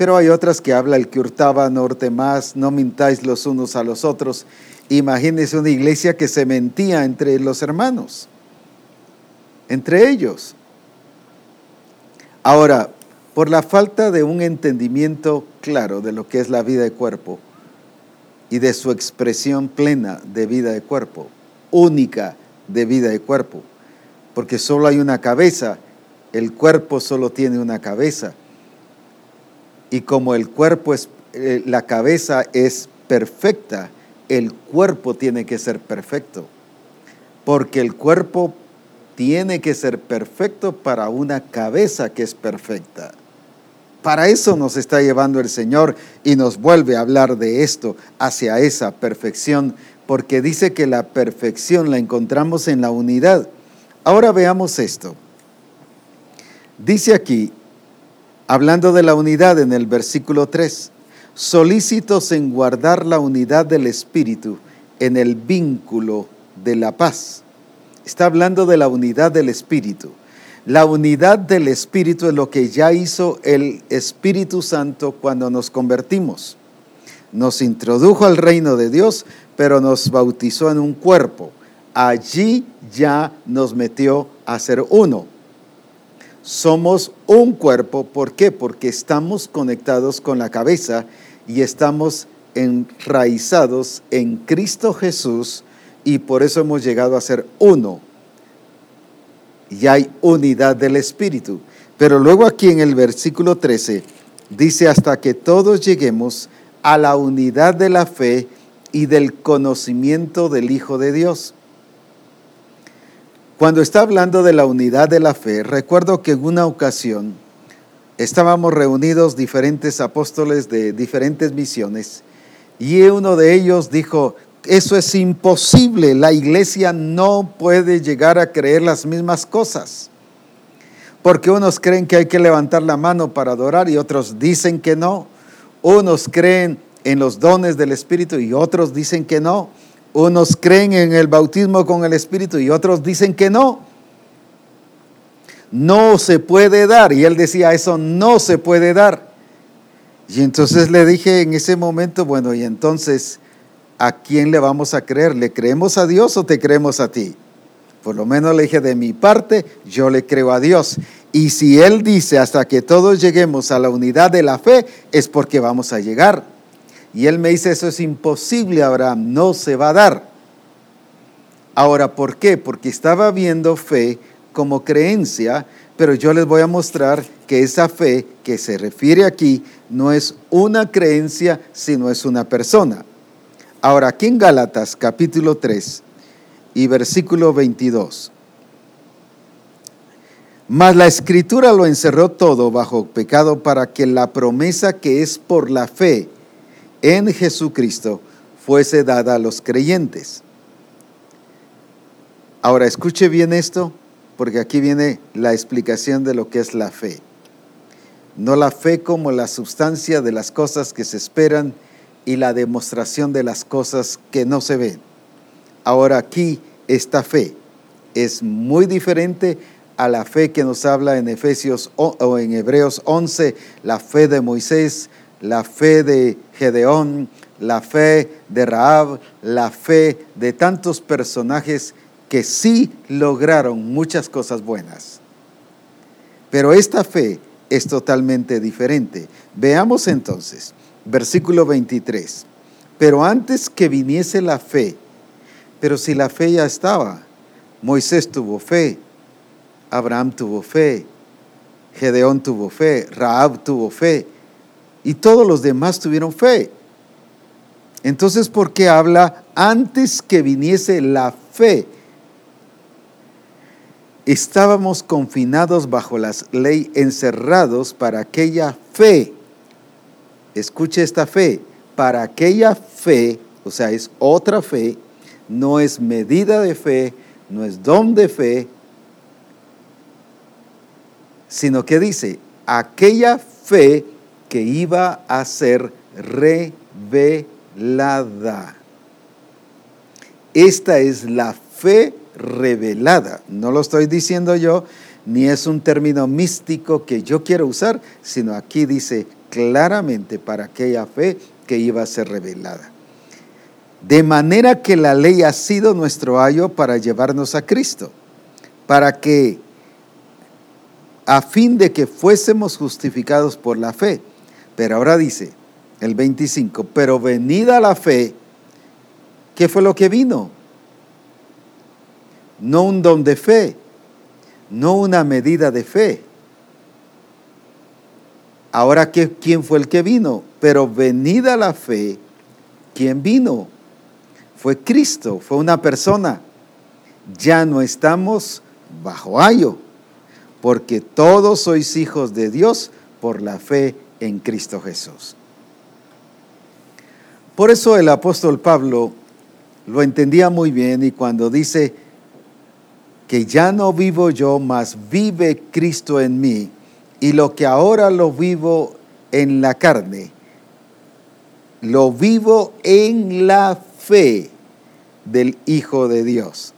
pero hay otras que habla el que hurtaba, norte más, no mintáis los unos a los otros. Imagínense una iglesia que se mentía entre los hermanos, entre ellos. Ahora, por la falta de un entendimiento claro de lo que es la vida de cuerpo y de su expresión plena de vida de cuerpo, única de vida de cuerpo, porque solo hay una cabeza, el cuerpo solo tiene una cabeza y como el cuerpo es, eh, la cabeza es perfecta, el cuerpo tiene que ser perfecto. Porque el cuerpo tiene que ser perfecto para una cabeza que es perfecta. Para eso nos está llevando el Señor y nos vuelve a hablar de esto, hacia esa perfección, porque dice que la perfección la encontramos en la unidad. Ahora veamos esto. Dice aquí, Hablando de la unidad en el versículo 3, solícitos en guardar la unidad del Espíritu en el vínculo de la paz. Está hablando de la unidad del Espíritu. La unidad del Espíritu es lo que ya hizo el Espíritu Santo cuando nos convertimos. Nos introdujo al reino de Dios, pero nos bautizó en un cuerpo. Allí ya nos metió a ser uno somos un cuerpo. ¿Por qué? Porque estamos conectados con la cabeza y estamos enraizados en Cristo Jesús y por eso hemos llegado a ser uno. Y hay unidad del Espíritu. Pero luego aquí en el versículo 13 dice hasta que todos lleguemos a la unidad de la fe y del conocimiento del Hijo de Dios cuando está hablando de la unidad de la fe, recuerdo que en una ocasión estábamos reunidos diferentes apóstoles de diferentes misiones y uno de ellos dijo, eso es imposible, la iglesia no puede llegar a creer las mismas cosas. Porque unos creen que hay que levantar la mano para adorar y otros dicen que no. Unos creen en los dones del Espíritu y otros dicen que no. Unos creen en el bautismo con el Espíritu y otros dicen que no. No se puede dar. Y él decía, eso no se puede dar. Y entonces le dije en ese momento, bueno, y entonces, ¿a quién le vamos a creer? ¿Le creemos a Dios o te creemos a ti? Por lo menos le dije, de mi parte, yo le creo a Dios. Y si Él dice hasta que todos lleguemos a la unidad de la fe, es porque vamos a llegar. Y él me dice, eso es imposible, Abraham, no se va a dar. Ahora, ¿por qué? Porque estaba viendo fe como creencia, pero yo les voy a mostrar que esa fe que se refiere aquí no es una creencia, sino es una persona. Ahora, aquí en Gálatas capítulo 3 y versículo 22. Mas la escritura lo encerró todo bajo pecado para que la promesa que es por la fe en Jesucristo fuese dada a los creyentes. Ahora escuche bien esto, porque aquí viene la explicación de lo que es la fe. No la fe como la sustancia de las cosas que se esperan y la demostración de las cosas que no se ven. Ahora aquí esta fe es muy diferente a la fe que nos habla en Efesios o en Hebreos 11, la fe de Moisés, la fe de Gedeón, la fe de Raab, la fe de tantos personajes que sí lograron muchas cosas buenas. Pero esta fe es totalmente diferente. Veamos entonces, versículo 23. Pero antes que viniese la fe, pero si la fe ya estaba, Moisés tuvo fe, Abraham tuvo fe, Gedeón tuvo fe, Raab tuvo fe, y todos los demás tuvieron fe. Entonces, ¿por qué habla antes que viniese la fe? Estábamos confinados bajo la ley, encerrados para aquella fe. Escuche esta fe. Para aquella fe, o sea, es otra fe, no es medida de fe, no es don de fe, sino que dice, aquella fe que iba a ser revelada. Esta es la fe revelada. No lo estoy diciendo yo, ni es un término místico que yo quiero usar, sino aquí dice claramente para aquella fe que iba a ser revelada. De manera que la ley ha sido nuestro ayo para llevarnos a Cristo, para que, a fin de que fuésemos justificados por la fe. Pero ahora dice el 25, pero venida la fe, ¿qué fue lo que vino? No un don de fe, no una medida de fe. Ahora, ¿quién fue el que vino? Pero venida la fe, ¿quién vino? Fue Cristo, fue una persona. Ya no estamos bajo ayo, porque todos sois hijos de Dios por la fe en Cristo Jesús. Por eso el apóstol Pablo lo entendía muy bien y cuando dice que ya no vivo yo, mas vive Cristo en mí, y lo que ahora lo vivo en la carne, lo vivo en la fe del Hijo de Dios.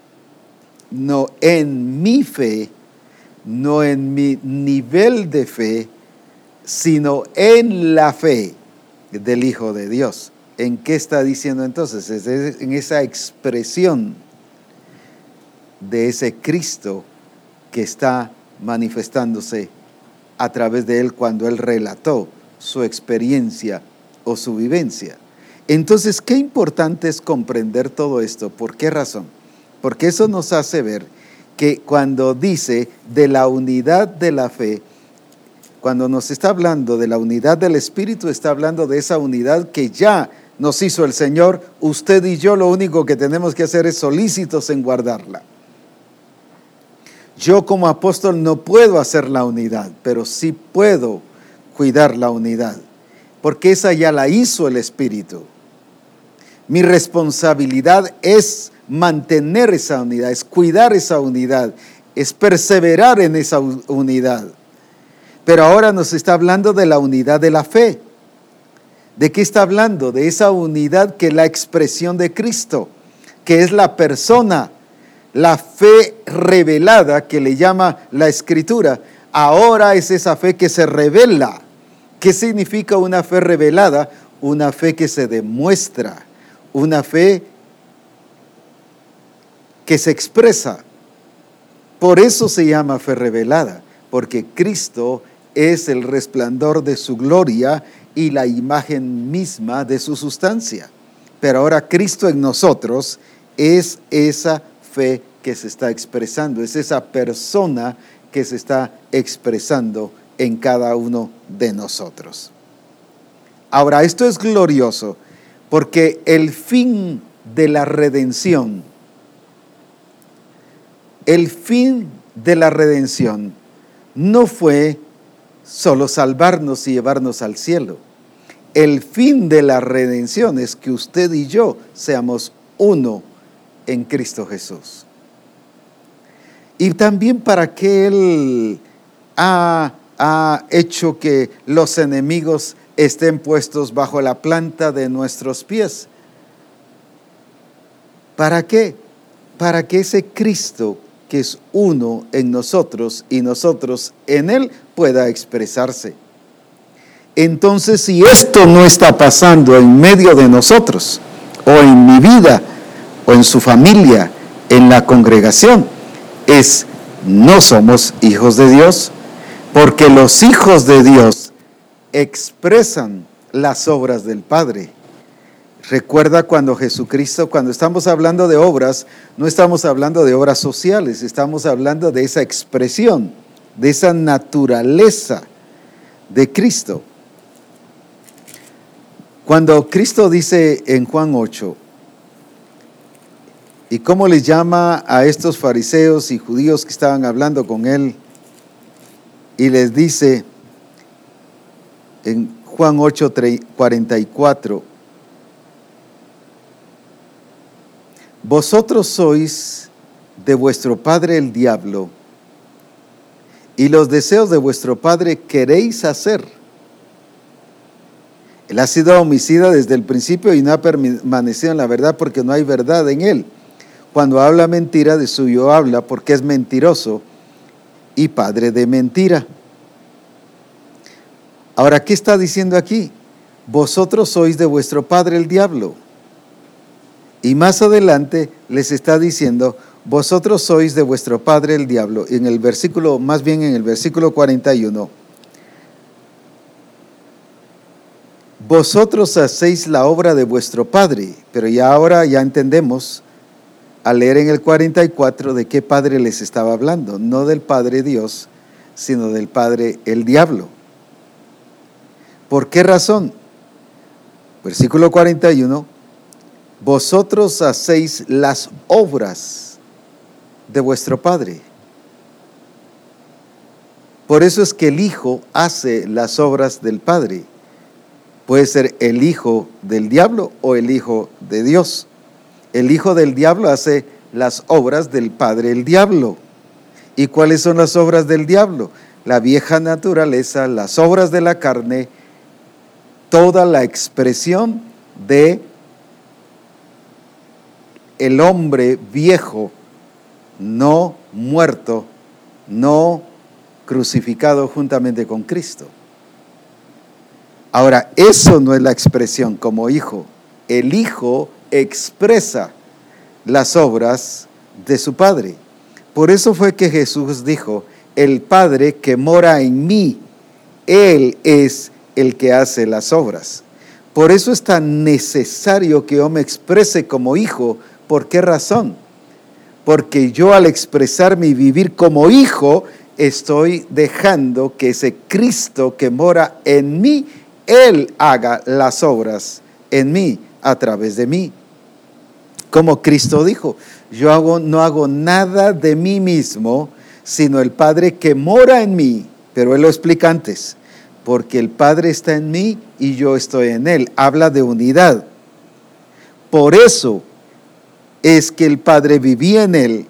No en mi fe, no en mi nivel de fe, sino en la fe del Hijo de Dios. ¿En qué está diciendo entonces? Es en esa expresión de ese Cristo que está manifestándose a través de él cuando él relató su experiencia o su vivencia. Entonces, qué importante es comprender todo esto. ¿Por qué razón? Porque eso nos hace ver que cuando dice de la unidad de la fe, cuando nos está hablando de la unidad del Espíritu, está hablando de esa unidad que ya nos hizo el Señor. Usted y yo lo único que tenemos que hacer es solícitos en guardarla. Yo como apóstol no puedo hacer la unidad, pero sí puedo cuidar la unidad, porque esa ya la hizo el Espíritu. Mi responsabilidad es mantener esa unidad, es cuidar esa unidad, es perseverar en esa unidad. Pero ahora nos está hablando de la unidad de la fe. ¿De qué está hablando? De esa unidad que es la expresión de Cristo, que es la persona, la fe revelada que le llama la escritura. Ahora es esa fe que se revela. ¿Qué significa una fe revelada? Una fe que se demuestra, una fe que se expresa. Por eso se llama fe revelada, porque Cristo es el resplandor de su gloria y la imagen misma de su sustancia. Pero ahora Cristo en nosotros es esa fe que se está expresando, es esa persona que se está expresando en cada uno de nosotros. Ahora, esto es glorioso Porque el fin de la redención, el fin de la redención no fue solo salvarnos y llevarnos al cielo. El fin de la redención es que usted y yo seamos uno en Cristo Jesús. Y también para que Él ha, ha hecho que los enemigos estén puestos bajo la planta de nuestros pies. ¿Para qué? Para que ese Cristo que es uno en nosotros y nosotros en Él pueda expresarse. Entonces, si esto no está pasando en medio de nosotros, o en mi vida, o en su familia, en la congregación, es no somos hijos de Dios, porque los hijos de Dios expresan las obras del Padre. Recuerda cuando Jesucristo, cuando estamos hablando de obras, no estamos hablando de obras sociales, estamos hablando de esa expresión, de esa naturaleza de Cristo. Cuando Cristo dice en Juan 8, ¿y cómo les llama a estos fariseos y judíos que estaban hablando con él? Y les dice, en Juan 8, 44, vosotros sois de vuestro padre el diablo, y los deseos de vuestro padre queréis hacer. Él ha sido homicida desde el principio y no ha permanecido en la verdad porque no hay verdad en él. Cuando habla mentira, de suyo habla porque es mentiroso y padre de mentira. Ahora, ¿qué está diciendo aquí? Vosotros sois de vuestro padre el diablo. Y más adelante les está diciendo, vosotros sois de vuestro padre el diablo. En el versículo, más bien en el versículo 41, vosotros hacéis la obra de vuestro padre, pero ya ahora ya entendemos al leer en el 44 de qué padre les estaba hablando, no del Padre Dios, sino del Padre el diablo. ¿Por qué razón? Versículo 41, vosotros hacéis las obras de vuestro Padre. Por eso es que el Hijo hace las obras del Padre. Puede ser el Hijo del diablo o el Hijo de Dios. El Hijo del diablo hace las obras del Padre el diablo. ¿Y cuáles son las obras del diablo? La vieja naturaleza, las obras de la carne, toda la expresión de el hombre viejo, no muerto, no crucificado juntamente con Cristo. Ahora, eso no es la expresión como hijo. El hijo expresa las obras de su Padre. Por eso fue que Jesús dijo, el Padre que mora en mí, Él es el que hace las obras. Por eso es tan necesario que yo me exprese como hijo. ¿Por qué razón? Porque yo al expresarme y vivir como hijo, estoy dejando que ese Cristo que mora en mí, Él haga las obras en mí, a través de mí. Como Cristo dijo, yo hago, no hago nada de mí mismo, sino el Padre que mora en mí. Pero Él lo explica antes porque el Padre está en mí y yo estoy en Él. Habla de unidad. Por eso es que el Padre vivía en Él,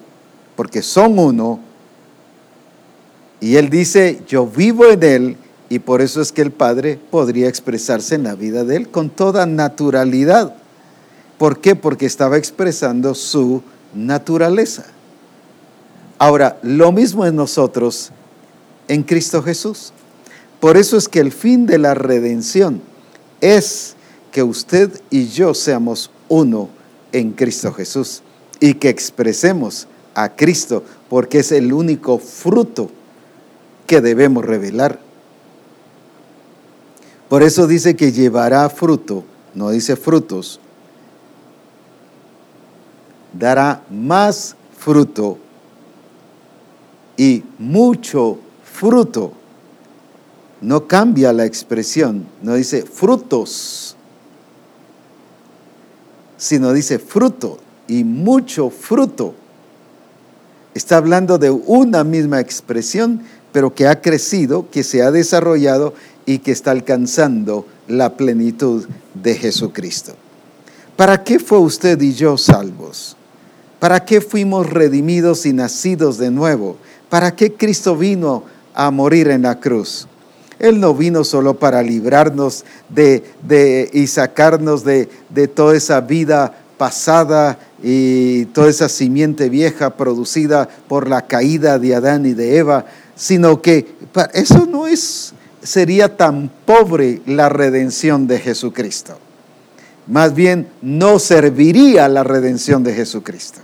porque son uno. Y Él dice, yo vivo en Él, y por eso es que el Padre podría expresarse en la vida de Él con toda naturalidad. ¿Por qué? Porque estaba expresando su naturaleza. Ahora, lo mismo en nosotros en Cristo Jesús. Por eso es que el fin de la redención es que usted y yo seamos uno en Cristo Jesús y que expresemos a Cristo, porque es el único fruto que debemos revelar. Por eso dice que llevará fruto, no dice frutos, dará más fruto y mucho fruto no cambia la expresión, no dice frutos. sino dice fruto y mucho fruto. Está hablando de una misma expresión, pero que ha crecido, que se ha desarrollado y que está alcanzando la plenitud de Jesucristo. ¿Para qué fue usted y yo salvos? ¿Para qué fuimos redimidos y nacidos de nuevo? ¿Para qué Cristo vino a morir en la cruz? Él no vino solo para librarnos de, y sacarnos de, de toda esa vida pasada y toda esa simiente vieja producida por la caída de Adán y de Eva, sino que eso no es, sería tan pobre la redención de Jesucristo. Más bien, no serviría la redención de Jesucristo.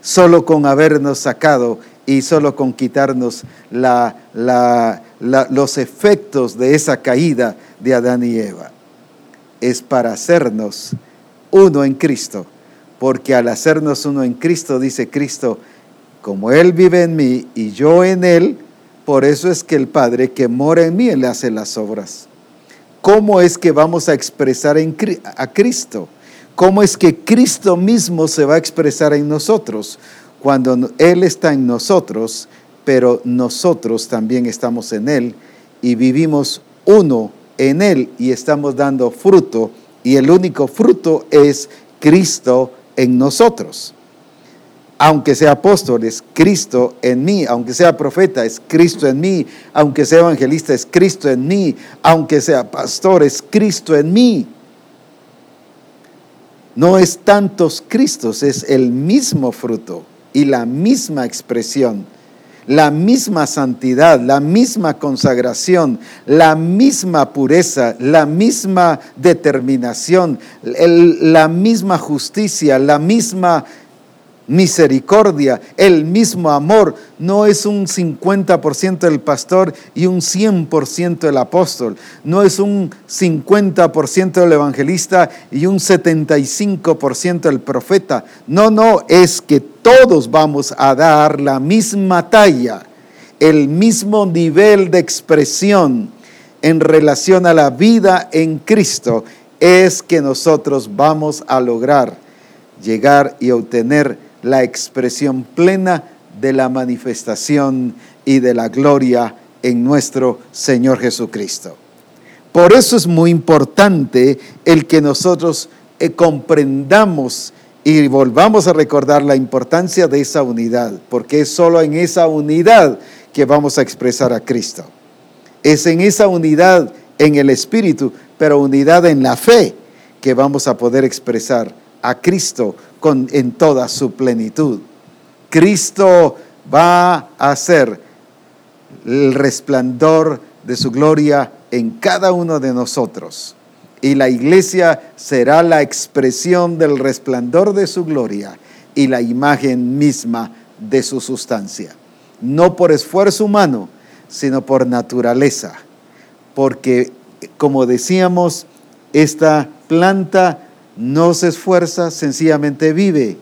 Solo con habernos sacado y solo con quitarnos los efectos de esa caída de Adán y Eva. Es para hacernos uno en Cristo, porque al hacernos uno en Cristo, dice Cristo, como Él vive en mí y yo en Él, por eso es que el Padre que mora en mí, le hace las obras. ¿Cómo es que vamos a expresar a Cristo? ¿Cómo es que Cristo mismo se va a expresar en nosotros? Cuando Él está en nosotros, pero nosotros también estamos en Él y vivimos uno en Él y estamos dando fruto y el único fruto es Cristo en nosotros aunque sea apóstol, es Cristo en mí, aunque sea profeta, es Cristo en mí, aunque sea evangelista, es Cristo en mí, aunque sea pastor, es Cristo en mí. No es tantos Cristos, es el mismo fruto y la misma expresión, la misma santidad, la misma consagración, la misma pureza, la misma determinación, la misma justicia, la misma misericordia, el mismo amor, no es un 50% del pastor y un 100% del apóstol, no es un 50% del evangelista y un 75% del profeta, no, no, es que todos vamos a dar la misma talla, el mismo nivel de expresión en relación a la vida en Cristo, es que nosotros vamos a lograr llegar y obtener la expresión plena de la manifestación y de la gloria en nuestro Señor Jesucristo. Por eso es muy importante el que nosotros eh, comprendamos y volvamos a recordar la importancia de esa unidad, porque es solo en esa unidad que vamos a expresar a Cristo. Es en esa unidad en el Espíritu, pero unidad en la fe, que vamos a poder expresar a Cristo en toda su plenitud. Cristo va a ser el resplandor de su gloria en cada uno de nosotros. Y la iglesia será la expresión del resplandor de su gloria y la imagen misma de su sustancia. No por esfuerzo humano, sino por naturaleza. Porque, como decíamos, esta planta no se esfuerza, sencillamente vive.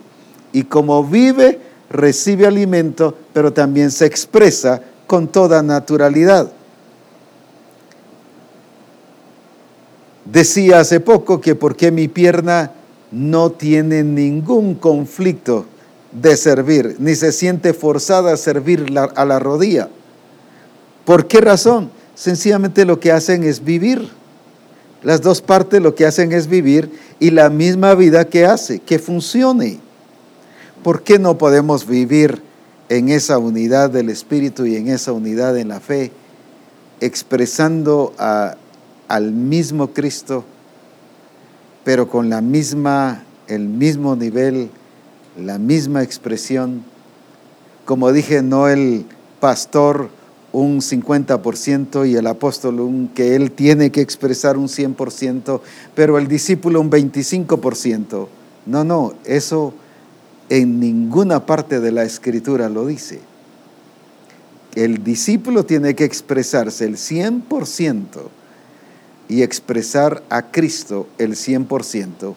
Y como vive, recibe alimento, pero también se expresa con toda naturalidad. Decía hace poco que porque mi pierna no tiene ningún conflicto de servir, ni se siente forzada a servir a la rodilla. ¿Por qué razón? Sencillamente lo que hacen es vivir. Las dos partes lo que hacen es vivir y la misma vida que hace, que funcione. ¿Por qué no podemos vivir en esa unidad del Espíritu y en esa unidad en la fe, expresando al mismo Cristo, pero con la misma, el mismo nivel, la misma expresión? Como dije, no el pastor un 50% y el apóstol un, que él tiene que expresar un 100%, pero el discípulo un 25%. No, no, eso en ninguna parte de la escritura lo dice. El discípulo tiene que expresarse el 100% y expresar a Cristo el 100%.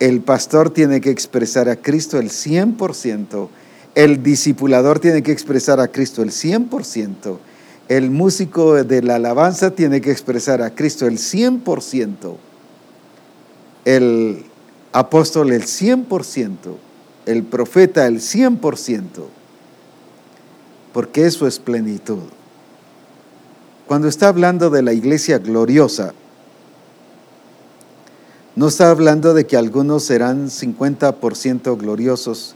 El pastor tiene que expresar a Cristo el 100% el discipulador tiene que expresar a Cristo el 100%. El músico de la alabanza tiene que expresar a Cristo el 100%. El apóstol el 100%, el profeta el 100%, porque eso es plenitud. Cuando está hablando de la iglesia gloriosa, no está hablando de que algunos serán 50% gloriosos,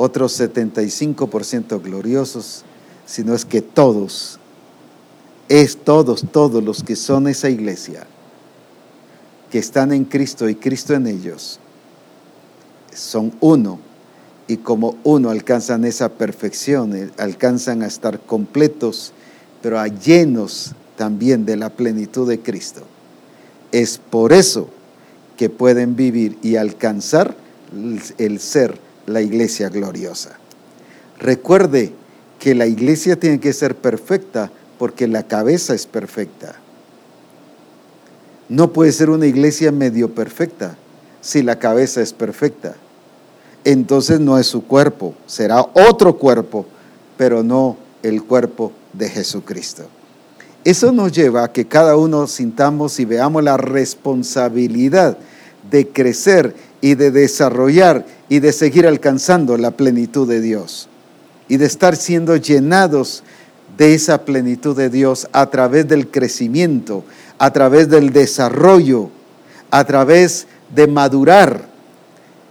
otros 75% gloriosos, sino es que todos, es todos, todos los que son esa iglesia, que están en Cristo y Cristo en ellos, son uno. Y como uno alcanzan esa perfección, eh, alcanzan a estar completos, pero a llenos también de la plenitud de Cristo. Es por eso que pueden vivir y alcanzar el ser la iglesia gloriosa. Recuerde que la iglesia tiene que ser perfecta porque la cabeza es perfecta. No puede ser una iglesia medio perfecta si la cabeza es perfecta. Entonces no es su cuerpo, será otro cuerpo, pero no el cuerpo de Jesucristo. Eso nos lleva a que cada uno sintamos y veamos la responsabilidad de crecer y de desarrollar y de seguir alcanzando la plenitud de Dios y de estar siendo llenados de esa plenitud de Dios a través del crecimiento, a través del desarrollo, a través de madurar,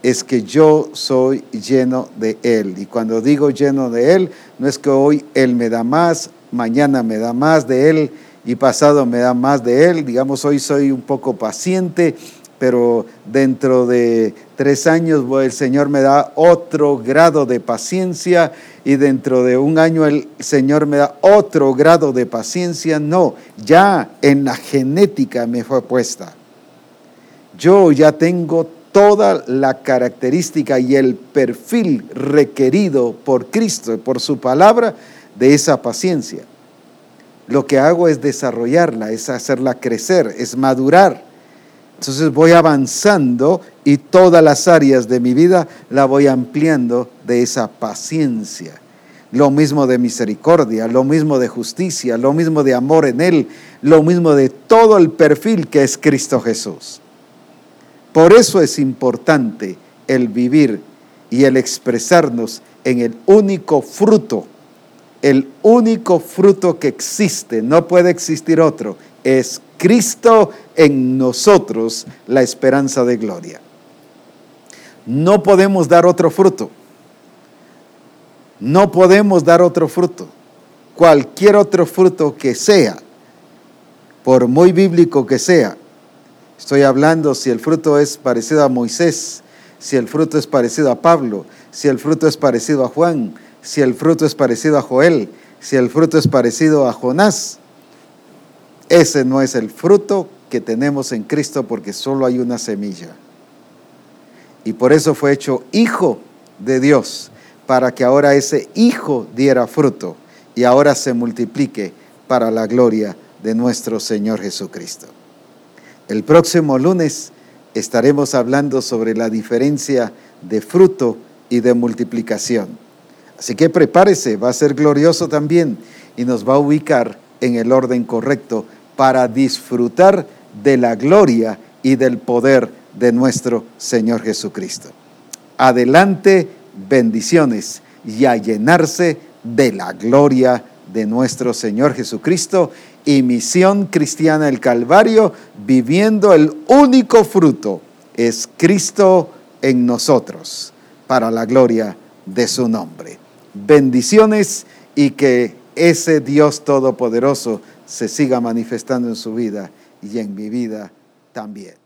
es que yo soy lleno de Él. Y cuando digo lleno de Él, no es que hoy Él me da más, mañana me da más de Él y pasado me da más de Él. Digamos, hoy soy un poco paciente, pero dentro de tres años el Señor me da otro grado de paciencia y dentro de un año el Señor me da otro grado de paciencia. No, ya en la genética me fue puesta. Yo ya tengo toda la característica y el perfil requerido por Cristo, por su palabra, de esa paciencia. Lo que hago es desarrollarla, es hacerla crecer, es madurar. Entonces voy avanzando y todas las áreas de mi vida la voy ampliando de esa paciencia. Lo mismo de misericordia, lo mismo de justicia, lo mismo de amor en Él, lo mismo de todo el perfil que es Cristo Jesús. Por eso es importante el vivir y el expresarnos en el único fruto, el único fruto que existe, no puede existir otro, es Cristo en nosotros la esperanza de gloria. No podemos dar otro fruto. No podemos dar otro fruto. Cualquier otro fruto que sea, por muy bíblico que sea, estoy hablando si el fruto es parecido a Moisés, si el fruto es parecido a Pablo, si el fruto es parecido a Juan, si el fruto es parecido a Joel, si el fruto es parecido a Jonás, ese no es el fruto que tenemos en Cristo porque solo hay una semilla. Y por eso fue hecho hijo de Dios, para que ahora ese hijo diera fruto y ahora se multiplique para la gloria de nuestro Señor Jesucristo. El próximo lunes estaremos hablando sobre la diferencia de fruto y de multiplicación. Así que prepárese, va a ser glorioso también y nos va a ubicar en el orden correcto para disfrutar de la gloria y del poder de nuestro Señor Jesucristo. Adelante, bendiciones y a llenarse de la gloria de nuestro Señor Jesucristo y misión cristiana el Calvario, viviendo el único fruto, es Cristo en nosotros, para la gloria de su nombre. Bendiciones y que ese Dios Todopoderoso se siga manifestando en su vida y en mi vida también.